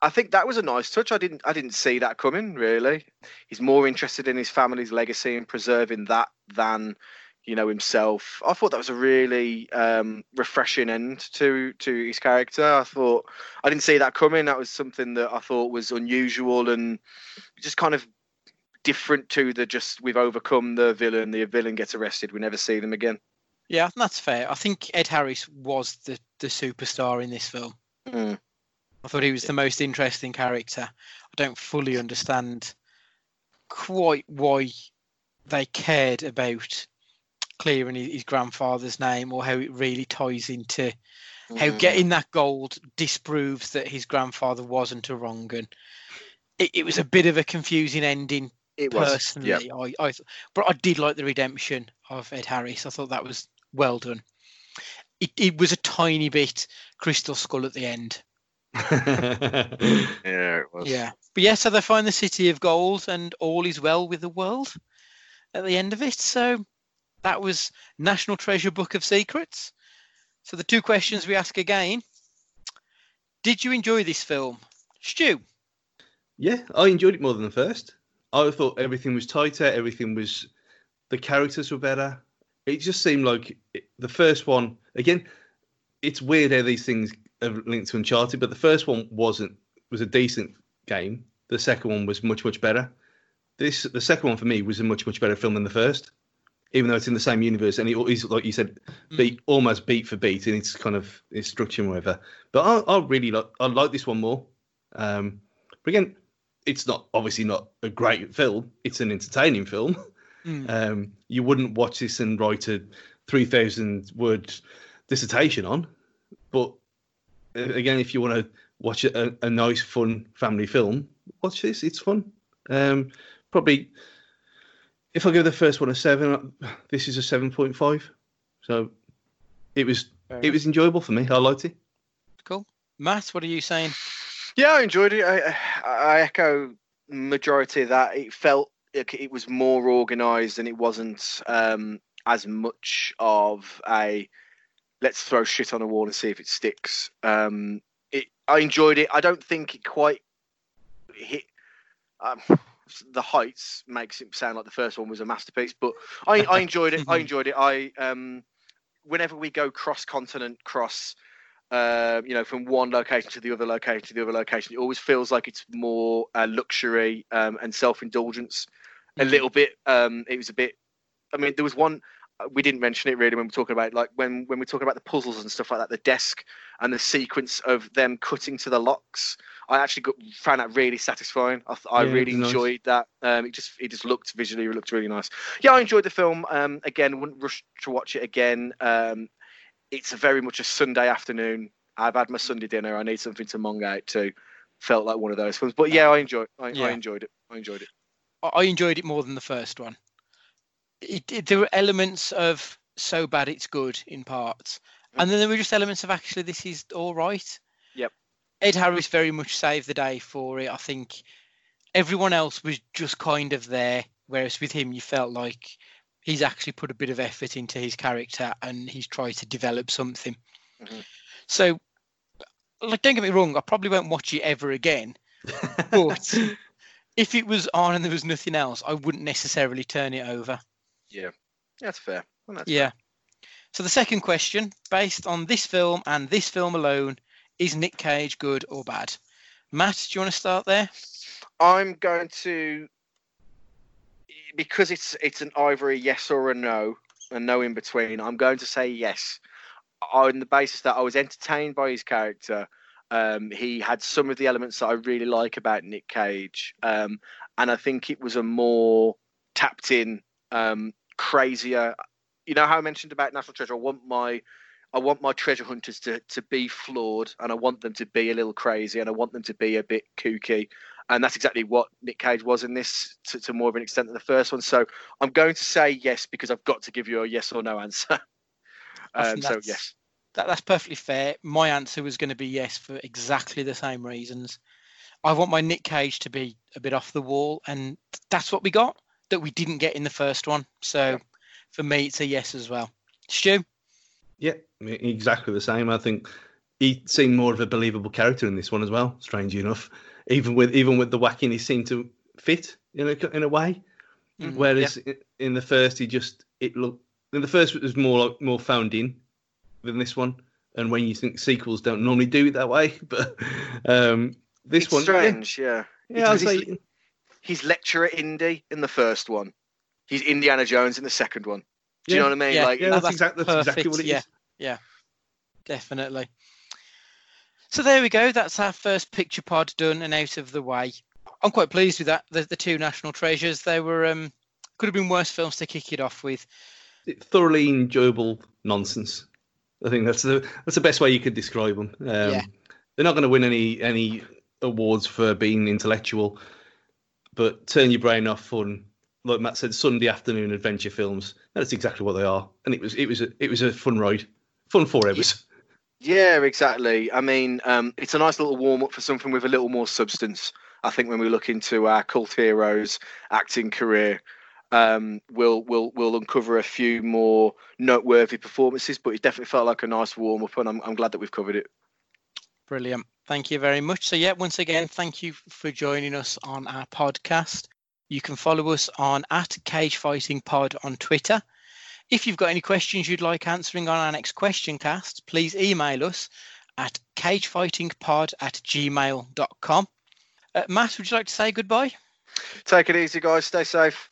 I think that was a nice touch. I didn't I didn't see that coming really. He's more interested in his family's legacy and preserving that than you know himself. I thought that was a really um, refreshing end to to his character. I thought I didn't see that coming. That was something that I thought was unusual and just kind of different to the just we've overcome the villain. The villain gets arrested. We never see them again. Yeah, I think that's fair. I think Ed Harris was the, the superstar in this film. Mm. I thought he was the most interesting character. I don't fully understand quite why they cared about clearing his his grandfather's name or how it really ties into how Mm. getting that gold disproves that his grandfather wasn't a wrong and it, it was a bit of a confusing ending it was personally. yeah. I, I th- but I did like the redemption of Ed Harris. I thought that was well done. It, it was a tiny bit Crystal Skull at the end. Yeah, it was. Yeah. But yeah, so they find the city of gold and all is well with the world at the end of it. So that was National Treasure Book of Secrets. So the two questions we ask again. Did you enjoy this film? Stu? Yeah, I enjoyed it more than the first. I thought everything was tighter, everything was, the characters were better. It just seemed like the first one, again, it's weird how these things are linked to Uncharted, but the first one wasn't, was a decent game. The second one was much, much better. This, the second one for me was a much, much better film than the first, even though it's in the same universe and it is, like you said, beat almost beat for beat in its kind of its structure and whatever. But I, I really like, I like this one more. Um, but again, it's not obviously not a great film. It's an entertaining film. Mm. Um, you wouldn't watch this and write a three thousand word dissertation on. But uh, again, if you want to watch a, a nice, fun family film, watch this. It's fun. Um, probably, if I give the first one a seven, uh, this is a seven point five. So it was Fair it was enjoyable for me. I liked it. Cool. Matt, what are you saying? Yeah, I enjoyed it. I, I echo majority of that. It felt like it was more organised and it wasn't um, as much of a let's throw shit on a wall and see if it sticks. Um, it, I enjoyed it. I don't think it quite hit um, the heights. Makes it sound like the first one was a masterpiece, but I, I enjoyed it. I enjoyed it. I um, whenever we go cross continent, cross uh, you know, from one location to the other location to the other location. It always feels like it's more uh, luxury um, and self-indulgence. A Mm. little bit. Um, it was a bit. I mean, there was one. We didn't mention it really when we are talking about like when when we're talking about the puzzles and stuff like that. The desk and the sequence of them cutting to the locks. I actually got, found that really satisfying. I, I Yeah, really was nice. enjoyed that. Um, it just it just looked visually it looked really nice. Yeah, I enjoyed the film. Um, again, wouldn't rush to watch it again. Um, it's a very much a Sunday afternoon. I've had my Sunday dinner. I need something to mong out to. Felt like one of those films, but yeah, I enjoyed. I, Yeah. I enjoyed it. I enjoyed it. I enjoyed it more than the first one. It, it, there were elements of so bad it's good in parts, and then there were just elements of actually this is all right. Yep. Ed Harris very much saved the day for it. I think everyone else was just kind of there, whereas with him you felt like he's actually put a bit of effort into his character and he's tried to develop something. Mhm. So, like, don't get me wrong, I probably won't watch it ever again. But if it was on and there was nothing else, I wouldn't necessarily turn it over. Yeah, that's fair. Well, that's yeah. So the second question, based on this film and this film alone, is Nick Cage good or bad? Matt, do you want to start there? I'm going to because it's it's an either a yes or a no, and no in between. I'm going to say yes, on the basis that I was entertained by his character. Um, he had some of the elements that I really like about Nick Cage, um, and I think it was a more tapped in, um, crazier. You know how I mentioned about National Treasure. I want my I want my treasure hunters to, to be flawed and I want them to be a little crazy and I want them to be a bit kooky. And that's exactly what Nick Cage was in this to, to more of an extent than the first one. So I'm going to say yes because I've got to give you a yes or no answer. Um, so yes. That, that's perfectly fair. My answer was going to be yes for exactly the same reasons. I want my Nick Cage to be a bit off the wall, and that's what we got that we didn't get in the first one. So for me, it's a yes as well. Stu? Yeah, exactly the same. I think he seemed more of a believable character in this one as well. Strangely enough, even with even with the whacking, he seemed to fit in a in a way. Mhm. Whereas i in the first, he just it looked. In the first, it was more like, more found in than this one. And when you think sequels don't normally do it that way, but um, this it's one, yeah, strange, yeah. yeah, I'd Because say He's lecturer Indy in the first one. He's Indiana Jones in the second one. Do you Yeah. know what I mean? Yeah, like yeah, that's that's, exactly that's exactly what it is. yeah. yeah, Definitely. So there we go. That's our first picture pod done and out of the way. I'm quite pleased with that. The, the two national treasures. They were um, could have been worse films to kick it off with. thoroughly enjoyable nonsense. I think that's the that's the best way you could describe them. Um, Yeah. They're not going to win any any awards for being intellectual, but turn your brain off fun. Like Matt said, Sunday afternoon adventure films. That's exactly what they are, and it was it was a it was a fun ride, fun four hours. Yeah, exactly. I mean, um, it's a nice little warm up for something with a little more substance. I think when we look into our cult heroes acting career, um, we'll we'll we'll uncover a few more noteworthy performances. But it definitely felt like a nice warm up, and I'm I'm glad that we've covered it. Brilliant. Thank you very much. So, yeah, once again, thank you for joining us on our podcast. You can follow us on at Cage Fighting Pod on Twitter. If you've got any questions you'd like answering on our next question cast, please email us at cagefightingpod at gmail.com. Uh, Matt, would you like to say goodbye? Take it easy, guys. Stay safe.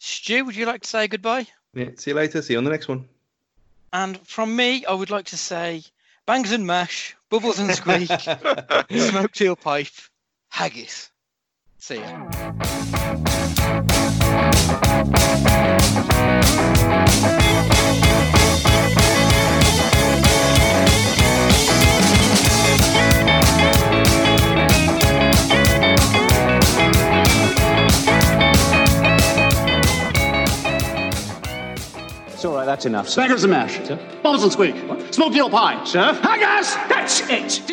Stu, would you like to say goodbye? Yeah, see you later. See you on the next one. And from me, I would like to say bangs and mash, bubbles and squeak, smoked eel pipe, haggis. See ya. That's enough. Smackers and mash. Bubbles and squeak. Smoked eel pie. Sir? Hi, guys! That's it!